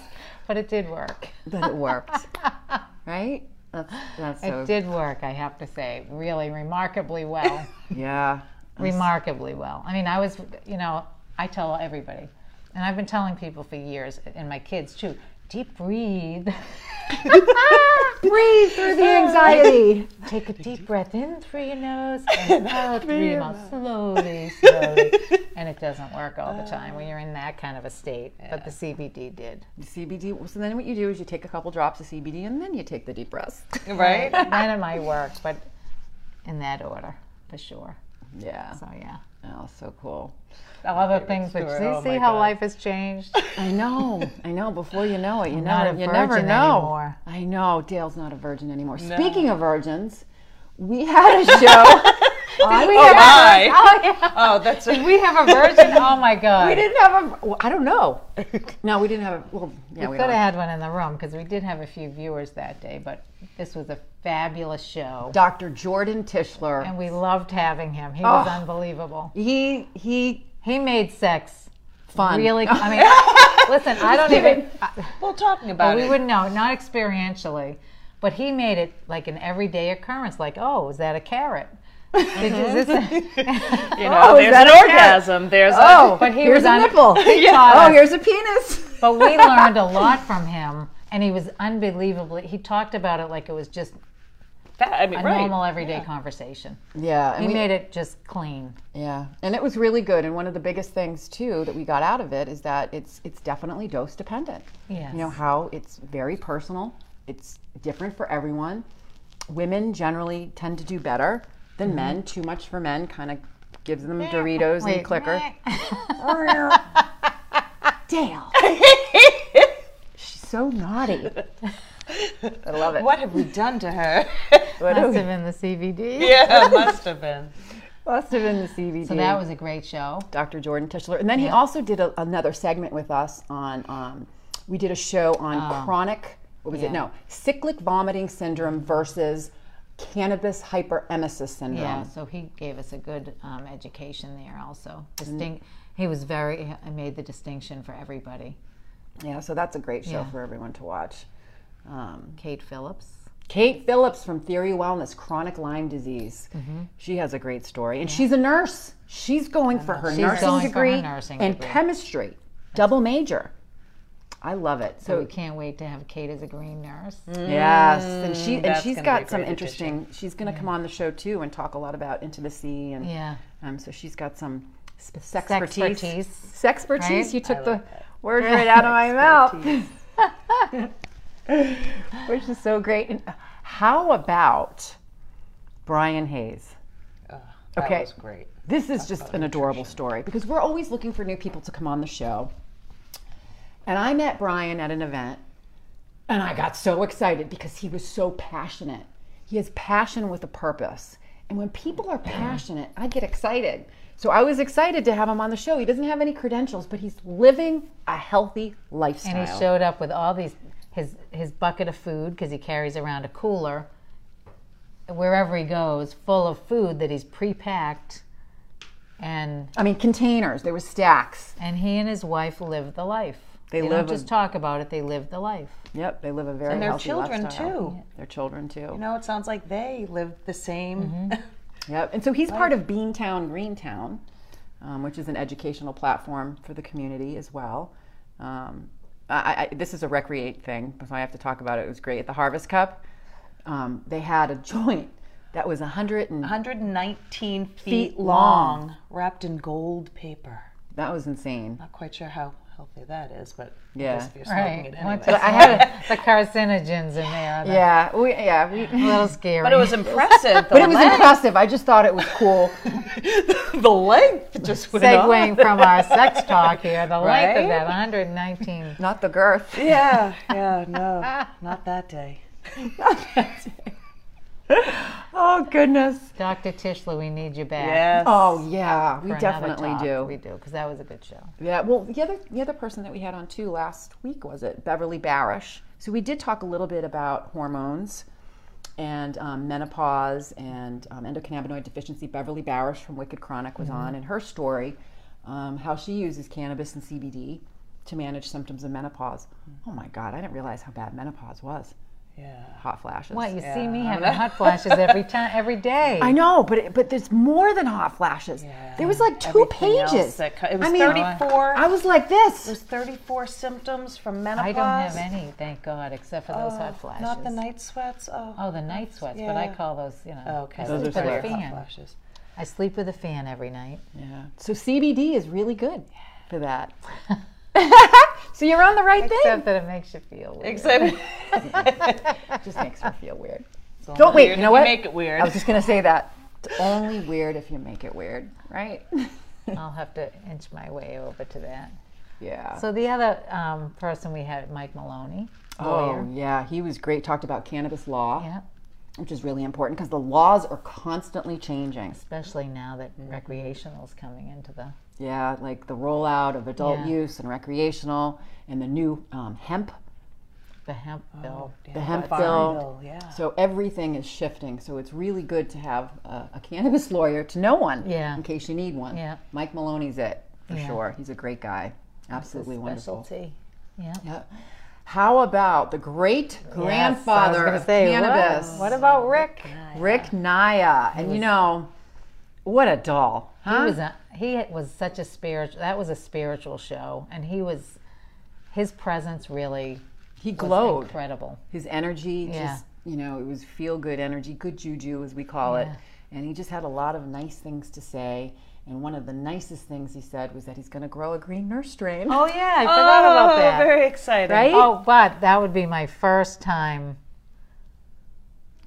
but it did work. But it worked. right? That's, that's so. It did work, I have to say, really remarkably well. Yeah. remarkably well. I mean, I was, you know, I tell everybody, and I've been telling people for years, and my kids too, deep breathe. Breathe through the anxiety. Take a deep breath in through your nose and out through your mouth, slowly, slowly. And it doesn't work all the uh. time when you're in that kind of a state, but the CBD did. The CBD. So then what you do is you take a couple drops of CBD and then you take the deep breaths. Right? then it might work, but in that order, for sure. Yeah. So yeah. Oh, so cool. Other things, story. see, Oh see how God. life has changed. I know. I know. Before you know it, you a you never virgin know. anymore. I know. Dale's not a virgin anymore. Speaking of virgins, we had a show. on Oh my! Oh yeah. Oh, that's Did we have a virgin? Oh my God. We didn't have a. Well, I don't know. No, we didn't have a. Well, yeah, we we could have had one in the room because we did have a few viewers that day, but this was a fabulous show. Dr. Jordan Tishler. And we loved having him. He was Oh. unbelievable. He he He made sex fun. really. I mean, listen, I don't even. well talking about Well, we wouldn't know, not experientially, but he made it like an everyday occurrence. Like, oh, is that a carrot? Did you- is this a- You know, Oh, there's an cat? orgasm. There's Oh, a But he here's was a nipple. he Oh, us. here's a penis. But we learned a lot from him, and he was unbelievably. He talked about it like it was just that, I mean, a right. normal everyday conversation. Yeah, and He we, made it just clean. yeah, and it was really good. And one of the biggest things too that we got out of it is that it's it's definitely dose dependent. Yeah, You know how it's very personal. It's different for everyone. Women generally tend to do better than Mm-hmm. men. Too much for men kind of gives them Doritos Wait. and clicker. Dale. She's so naughty. I love it. What have we done to her? What Must have been the CBD. yeah, must have been. Must have been the CBD. So that was a great show. Dr. Jordan Tishler. And then he also did a, another segment with us on, um, we did a show on chronic, what was it? No, cyclic vomiting syndrome versus cannabis hyperemesis syndrome. Yeah, so he gave us a good um, education there also. Distinct. He was very, he made the distinction for everybody. Yeah, so that's a great show Yeah. for everyone to watch. Um, Kate Phillips. Kate Phillips from Theory Wellness, chronic Lyme disease. Mm-hmm. She has a great story, and she's a nurse. She's going for her She's nursing going for her degree and degree. chemistry, double major. I love it. So we can't wait to have Kate as a green nurse. yes, and she and that's she's gonna be a got some great interesting. She's going to come on the show too and talk a lot about intimacy and Yeah. um, so she's got some sp- sexpertise. Sexpertise. Sexpertise. Right? You took the word right out of my mouth. Which is so great. And how about Brian Hayes? Uh, that Okay. was great. This is just an adorable story because we're always looking for new people to come on the show. And I met Brian at an event and I got so excited because he was so passionate. He has passion with a purpose. And when people are passionate, I get excited. So I was excited to have him on the show. He doesn't have any credentials, but he's living a healthy lifestyle. And he showed up with all these his his bucket of food because he carries around a cooler wherever he goes, full of food that he's pre-packed, and I mean, containers. There were stacks. and he and his wife live the life. They They, live don't a- just talk about it; they live the life. Yep, they live a very And their healthy children lifestyle. too. Their children too. You know, it sounds like they live the same. Yep. And so he's part of Beantown Greentown, um, which is an educational platform for the community as well. Um, I, I, this is a recreate thing, so I have to talk about it. It was great at the Harvest Cup. Um, they had a joint that was 100 and 119 feet, Feet long. long, wrapped in gold paper. that was insane. Not quite sure how healthy that is, but I Yeah. if you're smoking Right. it Once anyway. I had the carcinogens in there. the- Yeah, we, yeah, we, A little scary. But it was impressive. but it was impressive. I just thought it was cool. the length just went segueing on. from our sex talk here. The length of that 119. Not the girth. Yeah, yeah, no, not that day. not that day. oh goodness. Dr. Tishler, we need you back. Yes. Oh yeah, we for another definitely talk. do. We do because that was a good show. Yeah, well, the other the other person that we had on too last week was it Beverly Barish. So we did talk a little bit about hormones and um, menopause and um, endocannabinoid deficiency. Beverly Barish from Wicked Chronic was on, and her story, um, how she uses cannabis and CBD to manage symptoms of menopause. Oh my God, I didn't realize how bad menopause was. Yeah. Hot flashes. What you see me having hot flashes every time, every day. I know, but it, but there's more than hot flashes. There was like two Everything pages. that co- it was I mean, 34. I was like this. There's 34 symptoms from menopause. I don't have any, thank God, except for those hot flashes. Not the night sweats. Oh. Oh, the night sweats, but I call those, you know. Oh, okay. I Those sleep are with a sweats. hot flashes. I sleep with a fan every night. Yeah. So CBD is really good for that. so you're on the right thing. Except that it makes you feel weird. Except just makes her feel weird. It's Don't only wait. weird You if know what? Make it weird. I was just gonna say that. It's only weird if you make it weird, right? I'll have to inch my way over to that. yeah. So the other um, person we had, Mike Maloney, oh lawyer. yeah, he was great. Talked about cannabis law, Yeah, which is really important because the laws are constantly changing. especially now that recreational is coming into the. Yeah, like the rollout of adult Yeah. use and recreational, and the new um, hemp The hemp bill. the hemp bill. bill, yeah. So everything is shifting. So it's really good to have a, a cannabis lawyer to know one, Yeah. in case you need one. Yeah. Mike Maloney's it for Yeah. sure. He's a great guy, absolutely wonderful. Specialty. Yeah. Yeah. How about the great Yes, grandfather I of say, what- cannabis, What, about Rick? Rick Naya? And you know, what a doll, huh? He was a, he was such a spiritual. That was a spiritual show, and he was his presence really he was glowed. incredible. His energy, Yeah. just you know, it was feel good energy, good juju as we call it. And he just had a lot of nice things to say. And one of the nicest things he said was that he's going to grow a green nurse strain. Oh yeah, I forgot about Oh, that. Very exciting. Right? Oh, but that would be my first time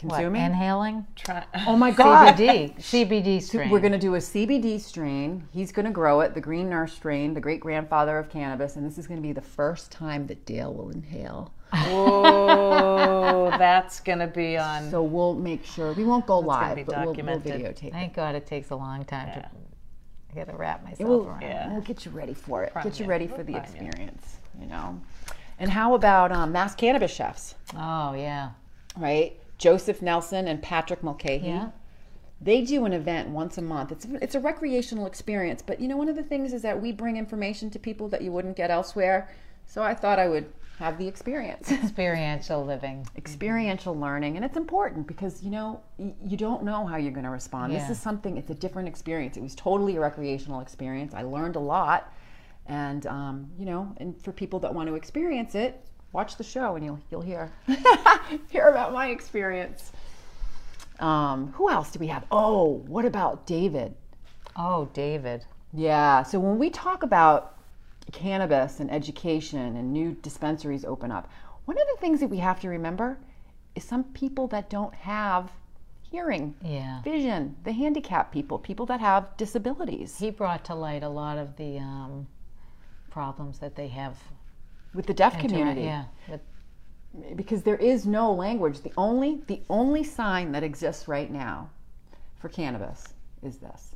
what, Consuming? inhaling Try- oh my God. CBD. CBD strain. We're going to do a CBD strain. He's going to grow it, the green nurse strain, the great grandfather of cannabis. And this is going to be the first time that Dale will inhale. Oh, that's gonna be on. So we'll make sure we won't go live, but we'll, we'll videotape it. Thank God it takes a long time to get to wrap myself We'll, around. Yeah. we'll get you ready for it. Get you ready for the We'll prime you. experience. You know. And how about um, mass cannabis chefs? Oh yeah. Right? Joseph Nelson and Patrick Mulcahy. Yeah. They do an event once a month. It's it's a recreational experience, but you know one of the things is that we bring information to people that you wouldn't get elsewhere. So I thought I would have the experience. Experiential living. experiential learning and it's important because you know y- you don't know how you're going to respond this is something it's a different experience it was totally a recreational experience i learned a lot and um, you know and for people that want to experience it watch the show and you'll you'll hear hear about my experience um, who else do we have oh what about david Oh, David. yeah. So when we talk about cannabis and education and new dispensaries open up, one of the things that we have to remember is some people that don't have hearing, Yeah. vision, the handicapped people, people that have disabilities. He brought to light a lot of the um, problems that they have. With the deaf community, Yeah. With, because there is no language. The only the only sign that exists right now for cannabis is this.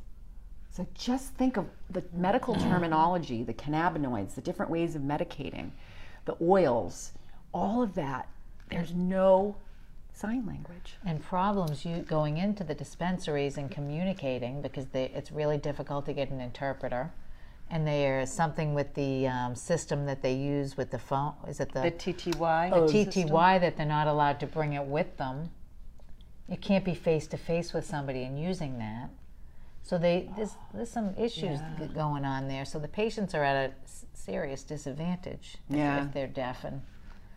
So just think of the medical terminology, the cannabinoids, the different ways of medicating, the oils, all of that. There's no sign language. and problems you going into the dispensaries and communicating because they, it's really difficult to get an interpreter. And there's something with the um, system that they use with the phone. Is it the, The TTY. TTY that they're not allowed to bring it with them? You can't be face to face with somebody and using that. So they there's there's some issues g- going on there. So the patients are at a serious disadvantage if, Yeah. if they're deaf and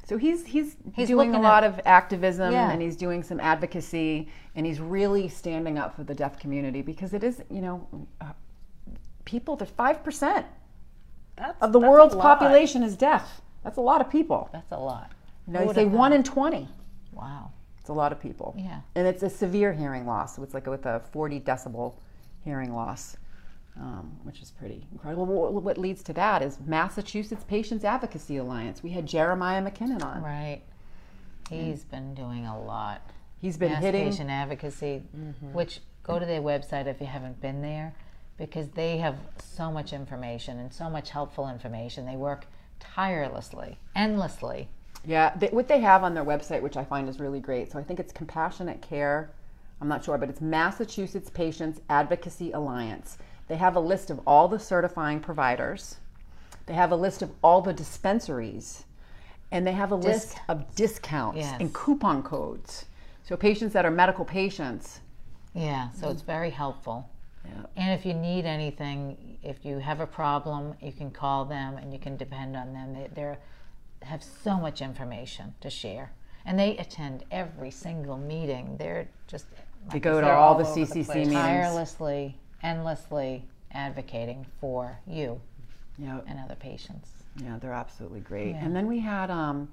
So he's he's, He's doing a lot at- of activism Yeah. and he's doing some advocacy and he's really standing up for the deaf community because it is, you know, uh, people, the 5% of the world's population is deaf. That's a lot of people. that's a lot. You know, they say one in 20. Wow. It's a lot of people. Yeah. And it's a severe hearing loss. So it's like with a 40 decibel hearing loss, um, which is pretty incredible. What, what leads to that is Massachusetts Patients Advocacy Alliance. We had Jeremiah McKinnon on. Right. He's been doing a lot. He's been Mass hitting. patient advocacy, which go to their website if you haven't been there, because they have so much information and so much helpful information. They work tirelessly, endlessly. Yeah, they, what they have on their website, which I find is really great. So I think it's Compassionate Care. I'm not sure, but it's Massachusetts Patients Advocacy Alliance. They have a list of all the certifying providers. They have a list of all the dispensaries, and they have a list of discounts Yes. and coupon codes. So patients that are medical patients. Yeah, so it's very helpful. Yeah. And if you need anything, if you have a problem, you can call them and you can depend on them. They they're, have so much information to share. And they attend every single meeting. They're just They go to all all the over the CCC place. meetings. tirelessly, endlessly advocating for you Yeah, and other patients. yeah, they're absolutely great. Yeah. And then we had um,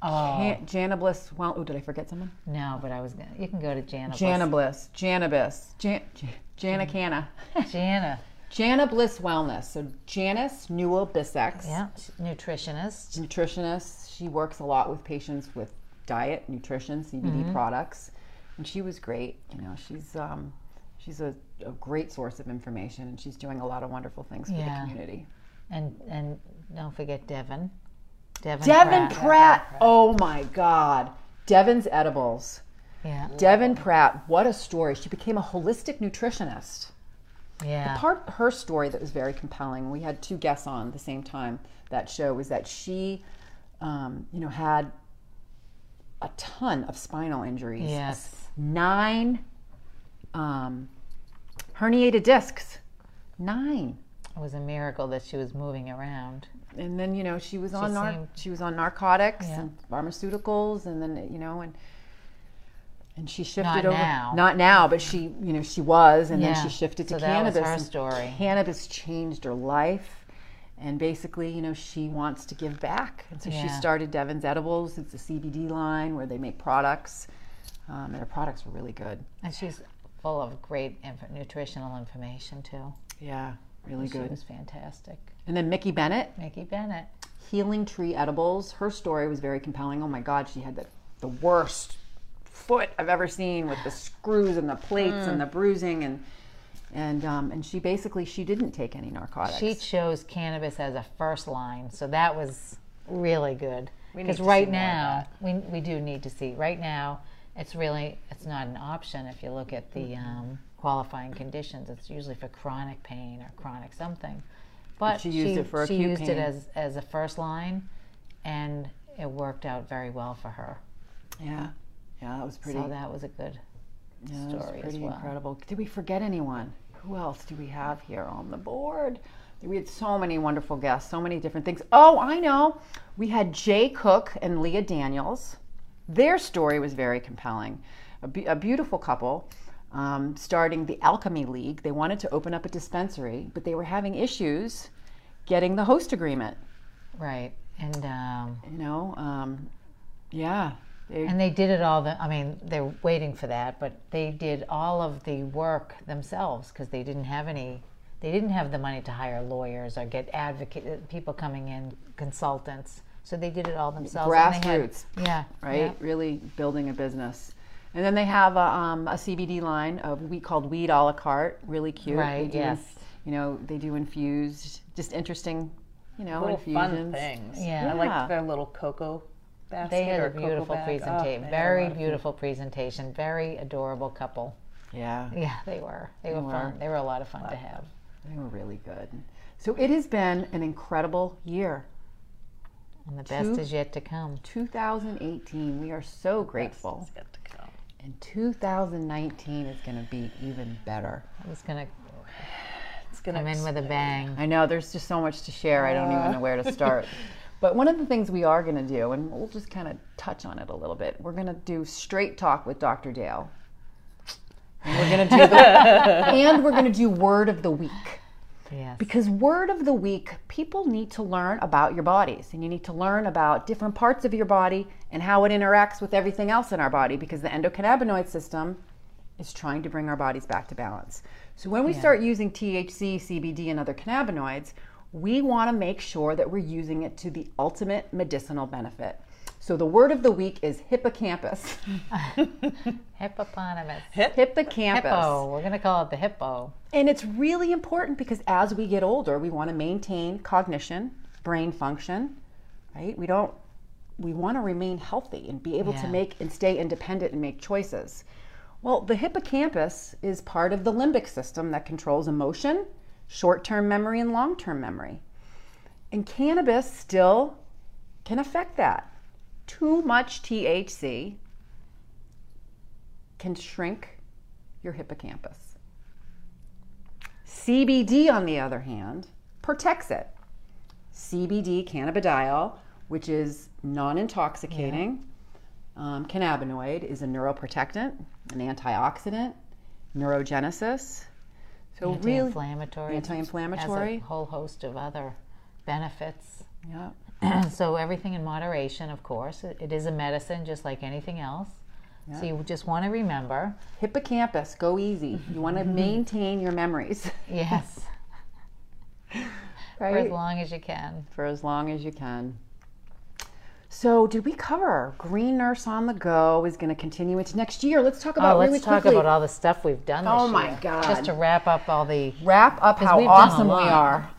Oh Jan- Jana Bliss. Well, oh, did I forget someone? no, but I was gonna. You can go to Jana. Jana Bliss, Janabis, Jan, Jan, Jana Canna, Jana. Jana Bliss Wellness. So Janice Newell Bissex, Yeah, nutritionist. nutritionist. She works a lot with patients with diet, nutrition, CBD products, and she was great. You know, she's um, she's a, a great source of information, and she's doing a lot of wonderful things for Yeah. the community. And and don't forget Devin. Devin. Devin Pratt. Pratt. Oh my God, Devin's edibles. Yeah. Devin Pratt, what a story. She became a holistic nutritionist. Yeah. part her story that was very compelling we had two guests on at the same time that show was that she um, you know had a ton of spinal injuries Yes. Nine um, herniated discs nine It was a miracle that she was moving around. and then you know she was on nar- seemed- she was on narcotics Yeah. and pharmaceuticals and then you know and and she shifted Not over now. not now but she you know she was and Yeah. then she shifted to So that was her story. cannabis changed her life and basically you know she wants to give back and so she started Devin's Edibles it's a CBD line where they make products um, and her products were really good And she's full of great inf- nutritional information too. yeah really She good was fantastic. and then Mickey Bennett Mickey Bennett. Healing Tree Edibles. Her story was very compelling. Oh my God, she had the, the worst foot I've ever seen with the screws and the plates and the bruising and and um, and she basically she didn't take any narcotics. She chose cannabis as a first line, so that was really good. Because right see more of now, we, we do need to see. Right now, it's really it's not an option if you look at the um, qualifying conditions. It's usually for chronic pain or chronic something. But she used it for she acute used pain. it as as a first line, and it worked out very well for her. Yeah. Yeah, that was pretty. So that was a good yeah, that was story as pretty well. incredible. Did we forget anyone? Who else do we have here on the board? We had so many wonderful guests, so many different things. Oh, I know. We had Jay Cook and Leah Daniels. Their story was very compelling. A, be- a beautiful couple um, starting the Alchemy League. They wanted to open up a dispensary, but they were having issues getting the host agreement. right. And um, You know, um, yeah. They, and they did it all. The I mean, they're waiting for that, but they did all of the work themselves because they didn't have any. They didn't have the money to hire lawyers or get advocate people coming in, consultants. So they did it all themselves. and they had- Grassroots, yeah. right? yeah. Really building a business. And then they have a, um, a CBD line of wheat called Weed a la carte, really cute. Right, They do yes. you know, they do infused, just interesting, you know, Little fun things. Yeah. I like their little cocoa basket. They had a beautiful bag. Oh, presentation. they had a very lot of- beautiful presentation. Very adorable couple. Yeah, Yeah, they were. They, were, were. fun. They were a lot of fun to have. they were really good. So it has been an incredible year. And the best Two- is yet to come. 2018, we are so grateful. It's good to come. And 2019 is going to be even better. It's gonna It's gonna come in with a bang. I know there's just so much to share. I don't even know where to uh. start. But one of the things we are going to do, and we'll just kind of touch on it a little bit, we're going to do straight talk with Dr. Dale. And we're going to do the, and we're going to do word of the week. Yes. Because word of the week, people need to learn about your bodies and you need to learn about different parts of your body and how it interacts with everything else in our body because the endocannabinoid system is trying to bring our bodies back to balance. So when we start using THC, CBD, and other cannabinoids, we want to make sure that we're using it to the ultimate medicinal benefit. So the word of the week is hippocampus. Hippopotamus. hippocampus. Hippo. We're gonna call it the hippo. And it's really important because as we get older, we want to maintain cognition, brain function, right? We don't we want to remain healthy and be able to make and stay independent and make choices. Well, the hippocampus is part of the limbic system that controls emotion, short-term memory and long-term memory. And cannabis still can affect that. Too much THC can shrink your hippocampus. CBD, on the other hand, protects it. CBD cannabidiol, which is non intoxicating um, cannabinoid, is a neuroprotectant, an antioxidant, neurogenesis. So, really, Anti-inflammatory. Anti-inflammatory. Has a whole host of other benefits. yeah, so everything in moderation, of course. It, it is a medicine, just like anything else. So you just want to remember, hippocampus, go easy. You want to mm-hmm. maintain your memories, yes, Right? for as long as you can. For as long as you can. So, did we cover Green Nurse on the Go is going to continue into next year? Let's talk about Oh, let's really talk quickly. about all the stuff we've done this Oh, my year. God. Just to wrap up all the wrap up how we've done a awesome we are.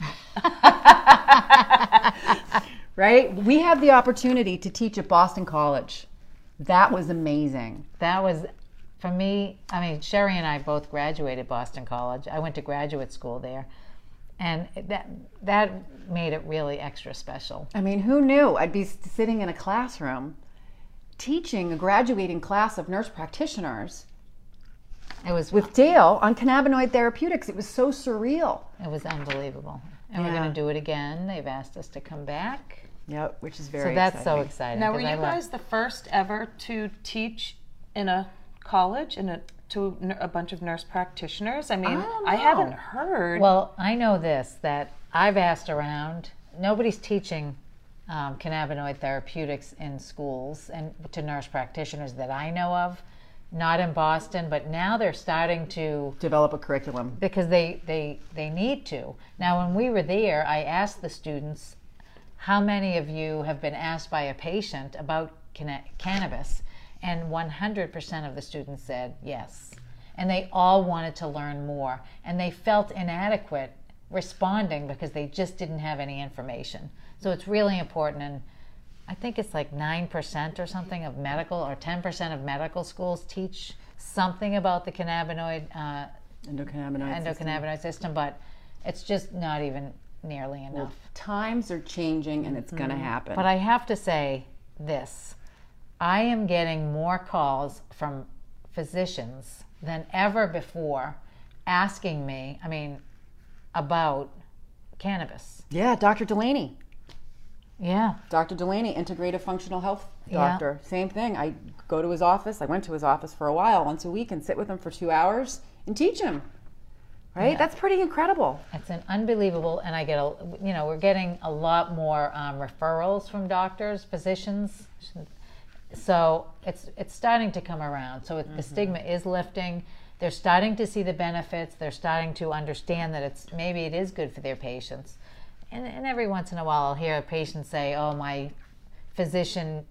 right? We had the opportunity to teach at Boston College. That was amazing. that was for me i mean sherry and i both graduated boston college i went to graduate school there and that that made it really extra special I mean, who knew I'd be sitting in a classroom teaching a graduating class of nurse practitioners it was with Dale on cannabinoid therapeutics. It was so surreal. it was unbelievable and we're going to do it again they've asked us to come back Yep, which is very. so very that's so exciting. Now, were you guys the first ever to teach in a college in a to a bunch of nurse practitioners? I mean, don't I, haven't heard. Well, I know this that I've asked around. Nobody's teaching um, cannabinoid therapeutics in schools and to nurse practitioners that I know of. Not in Boston, but now they're starting to Develop a curriculum. because they they they need to. Now, when we were there, I asked the students, "How many of you have been asked by a patient about canna- cannabis?" And 100% of the students said yes. And they all wanted to learn more, and they felt inadequate responding because they just didn't have any information. So it's really important, and I think it's like 9% or something of medical or 10% of medical schools teach something about the cannabinoid uh, Endocannabinoid. system. endocannabinoid system, but it's just not even nearly enough. Times are changing and it's going to mm-hmm. happen. But I have to say this I am getting more calls from physicians than ever before asking me, I mean, about cannabis. yeah, Dr. Delaney. Yeah. Dr. Delaney, integrative functional health Yeah. doctor. Same thing. I go to his office. I went to his office for a while, once a week, and sit with him for two hours and teach him. Right? That's pretty incredible. It's an unbelievable, and I get a, you know, we're getting a lot more um, referrals from doctors, physicians. So it's it's starting to come around. So it, the stigma is lifting. They're starting to see the benefits. They're starting to understand that it's maybe it is good for their patients. And, and every once in a while, I'll hear a patient say, "Oh, my physician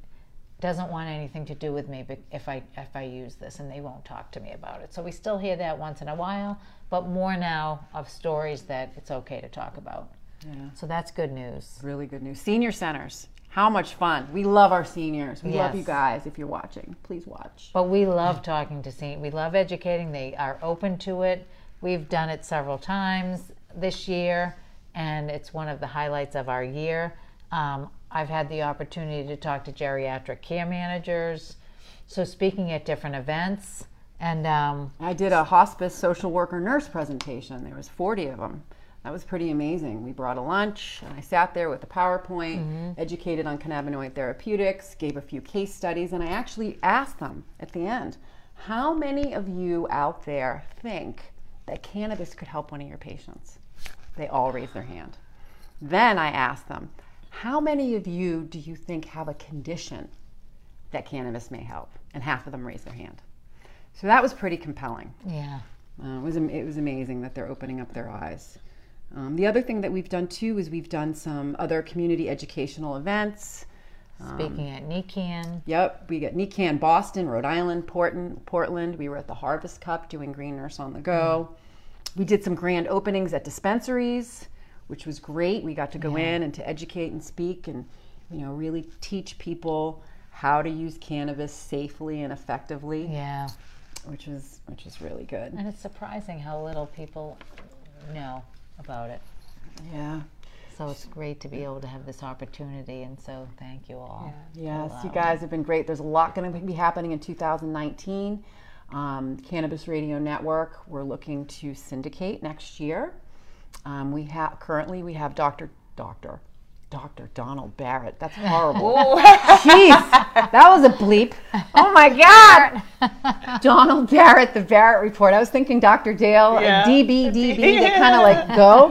doesn't want anything to do with me if I if I use this, and they won't talk to me about it." So we still hear that once in a while, but more now of stories that it's okay to talk about. Yeah. So that's good news. Really good news. Senior centers. How much fun. We love our seniors. We love you guys. If you're watching, please watch. But we love talking to seniors. We love educating. They are open to it. We've done it several times this year, and it's one of the highlights of our year. Um, I've had the opportunity to talk to geriatric care managers. So, speaking at different events, and um, I did a hospice social worker nurse presentation. There was 40 of them. That was pretty amazing. We brought a lunch, and I sat there with a PowerPoint, educated on cannabinoid therapeutics, gave a few case studies, and I actually asked them at the end, how many of you out there think that cannabis could help one of your patients? They all raised their hand. Then I asked them, how many of you do you think have a condition that cannabis may help? And half of them raised their hand. So that was pretty compelling. yeah, Uh, it was it was amazing that they're opening up their eyes. Um, the other thing that we've done too is we've done some other community educational events. speaking at NECANN. Yep, we got NECANN Boston, Rhode Island, Portland, Portland. We were at the Harvest Cup doing Green Nurse on the Go. We did some grand openings at dispensaries, which was great. We got to go in and to educate and speak and you know really teach people how to use cannabis safely and effectively, Yeah, which was which was really good. and it's surprising how little people know about it. Yeah. So it's great to be able to have this opportunity, and so thank you all. for Yes, you guys have been great. There's a lot going to be happening in 2019. Um, Cannabis Radio Network, we're looking to syndicate next year. Um, we have currently we have Dr. Dr. Dr. Donald Barrett. That's horrible. Jeez, that was a bleep. Oh my God. Donald Barrett, the Barrett Report. I was thinking Dr. Dale, Yeah. DB, DB, they kind of like go.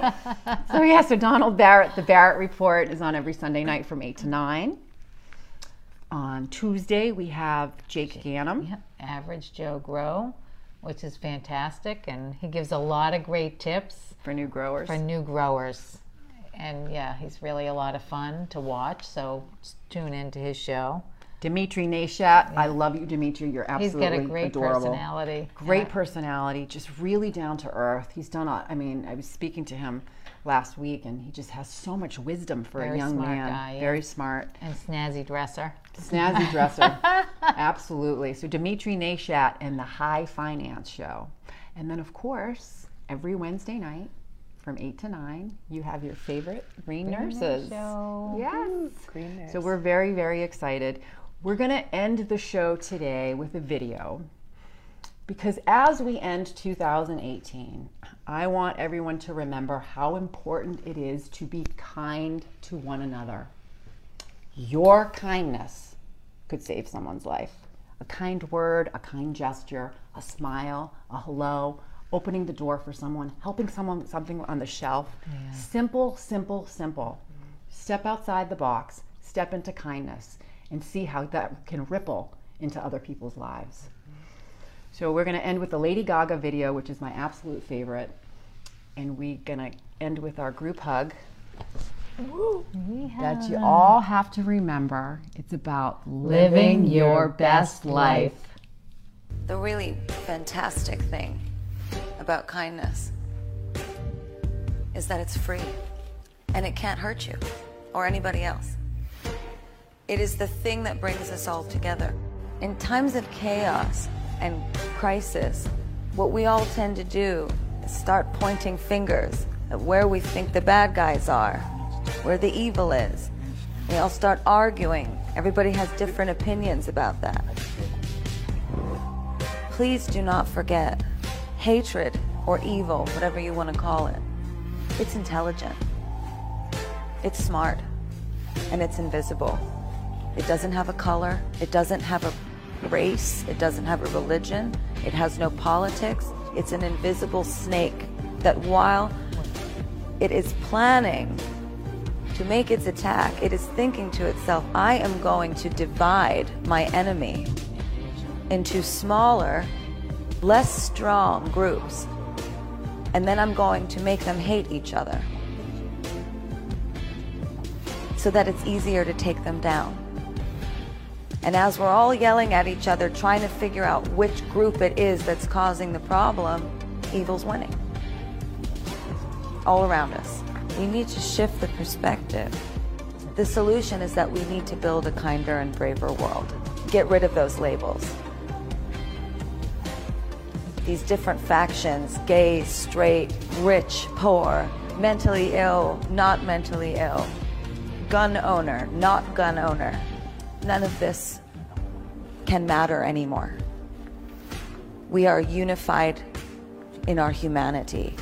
So yeah, so Donald Barrett, the Barrett Report is on every Sunday night from 8 to 9. On Tuesday, we have Jake Gannum. Yep, Average Joe Grow, which is fantastic, and he gives a lot of great tips for new growers. for new growers. And yeah, he's really a lot of fun to watch. So tune into his show. Dimitri Nashat, I love you, Dimitri. You're He's absolutely got a great adorable. personality. Great Yeah. personality, just really down to earth. He's done. A, I mean, I was speaking to him last week, and he just has so much wisdom for Very a young smart man. guy, yeah. Very smart, and snazzy dresser. snazzy dresser. Absolutely. So Dimitri Nashat and the High Finance Show, and then of course every Wednesday night from eight to nine, you have your favorite green nurses. Show. Yes. Green nurse. So we're very, very excited. We're going to end the show today with a video because as we end 2018, I want everyone to remember how important it is to be kind to one another. Your kindness could save someone's life. A kind word, a kind gesture, a smile, a hello, opening the door for someone, helping someone with something on the shelf. Simple, simple, simple. Step outside the box, step into kindness, and see how that can ripple into other people's lives. So we're going to end with the Lady Gaga video, which is my absolute favorite. And we're going to end with our group hug that you all have to remember. It's about living your best life. The really fantastic thing about kindness is that it's free and it can't hurt you or anybody else. It is the thing that brings us all together. In times of chaos and crisis, what we all tend to do is start pointing fingers at where we think the bad guys are, where the evil is. We all start arguing. Everybody has different opinions about that. Please do not forget hatred or evil, whatever you want to call it. It's intelligent, it's smart, and it's invisible. It doesn't have a color, it doesn't have a race, it doesn't have a religion, it has no politics. It's an invisible snake that while it is planning to make its attack, it is thinking to itself, I am going to divide my enemy into smaller, less strong groups, and then I'm going to make them hate each other so that it's easier to take them down. And as we're all yelling at each other, trying to figure out which group it is that's causing the problem, evil's winning. All around us. We need to shift the perspective. The solution is that we need to build a kinder and braver world. Get rid of those labels. These different factions gay, straight, rich, poor, mentally ill, not mentally ill, gun owner, not gun owner. None of this can matter anymore. We are unified in our humanity.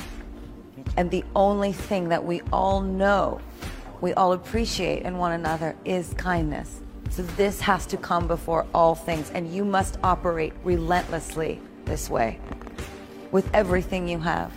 And the only thing that we all know, we all appreciate in one another is kindness. So this has to come before all things, and you must operate relentlessly this way with everything you have.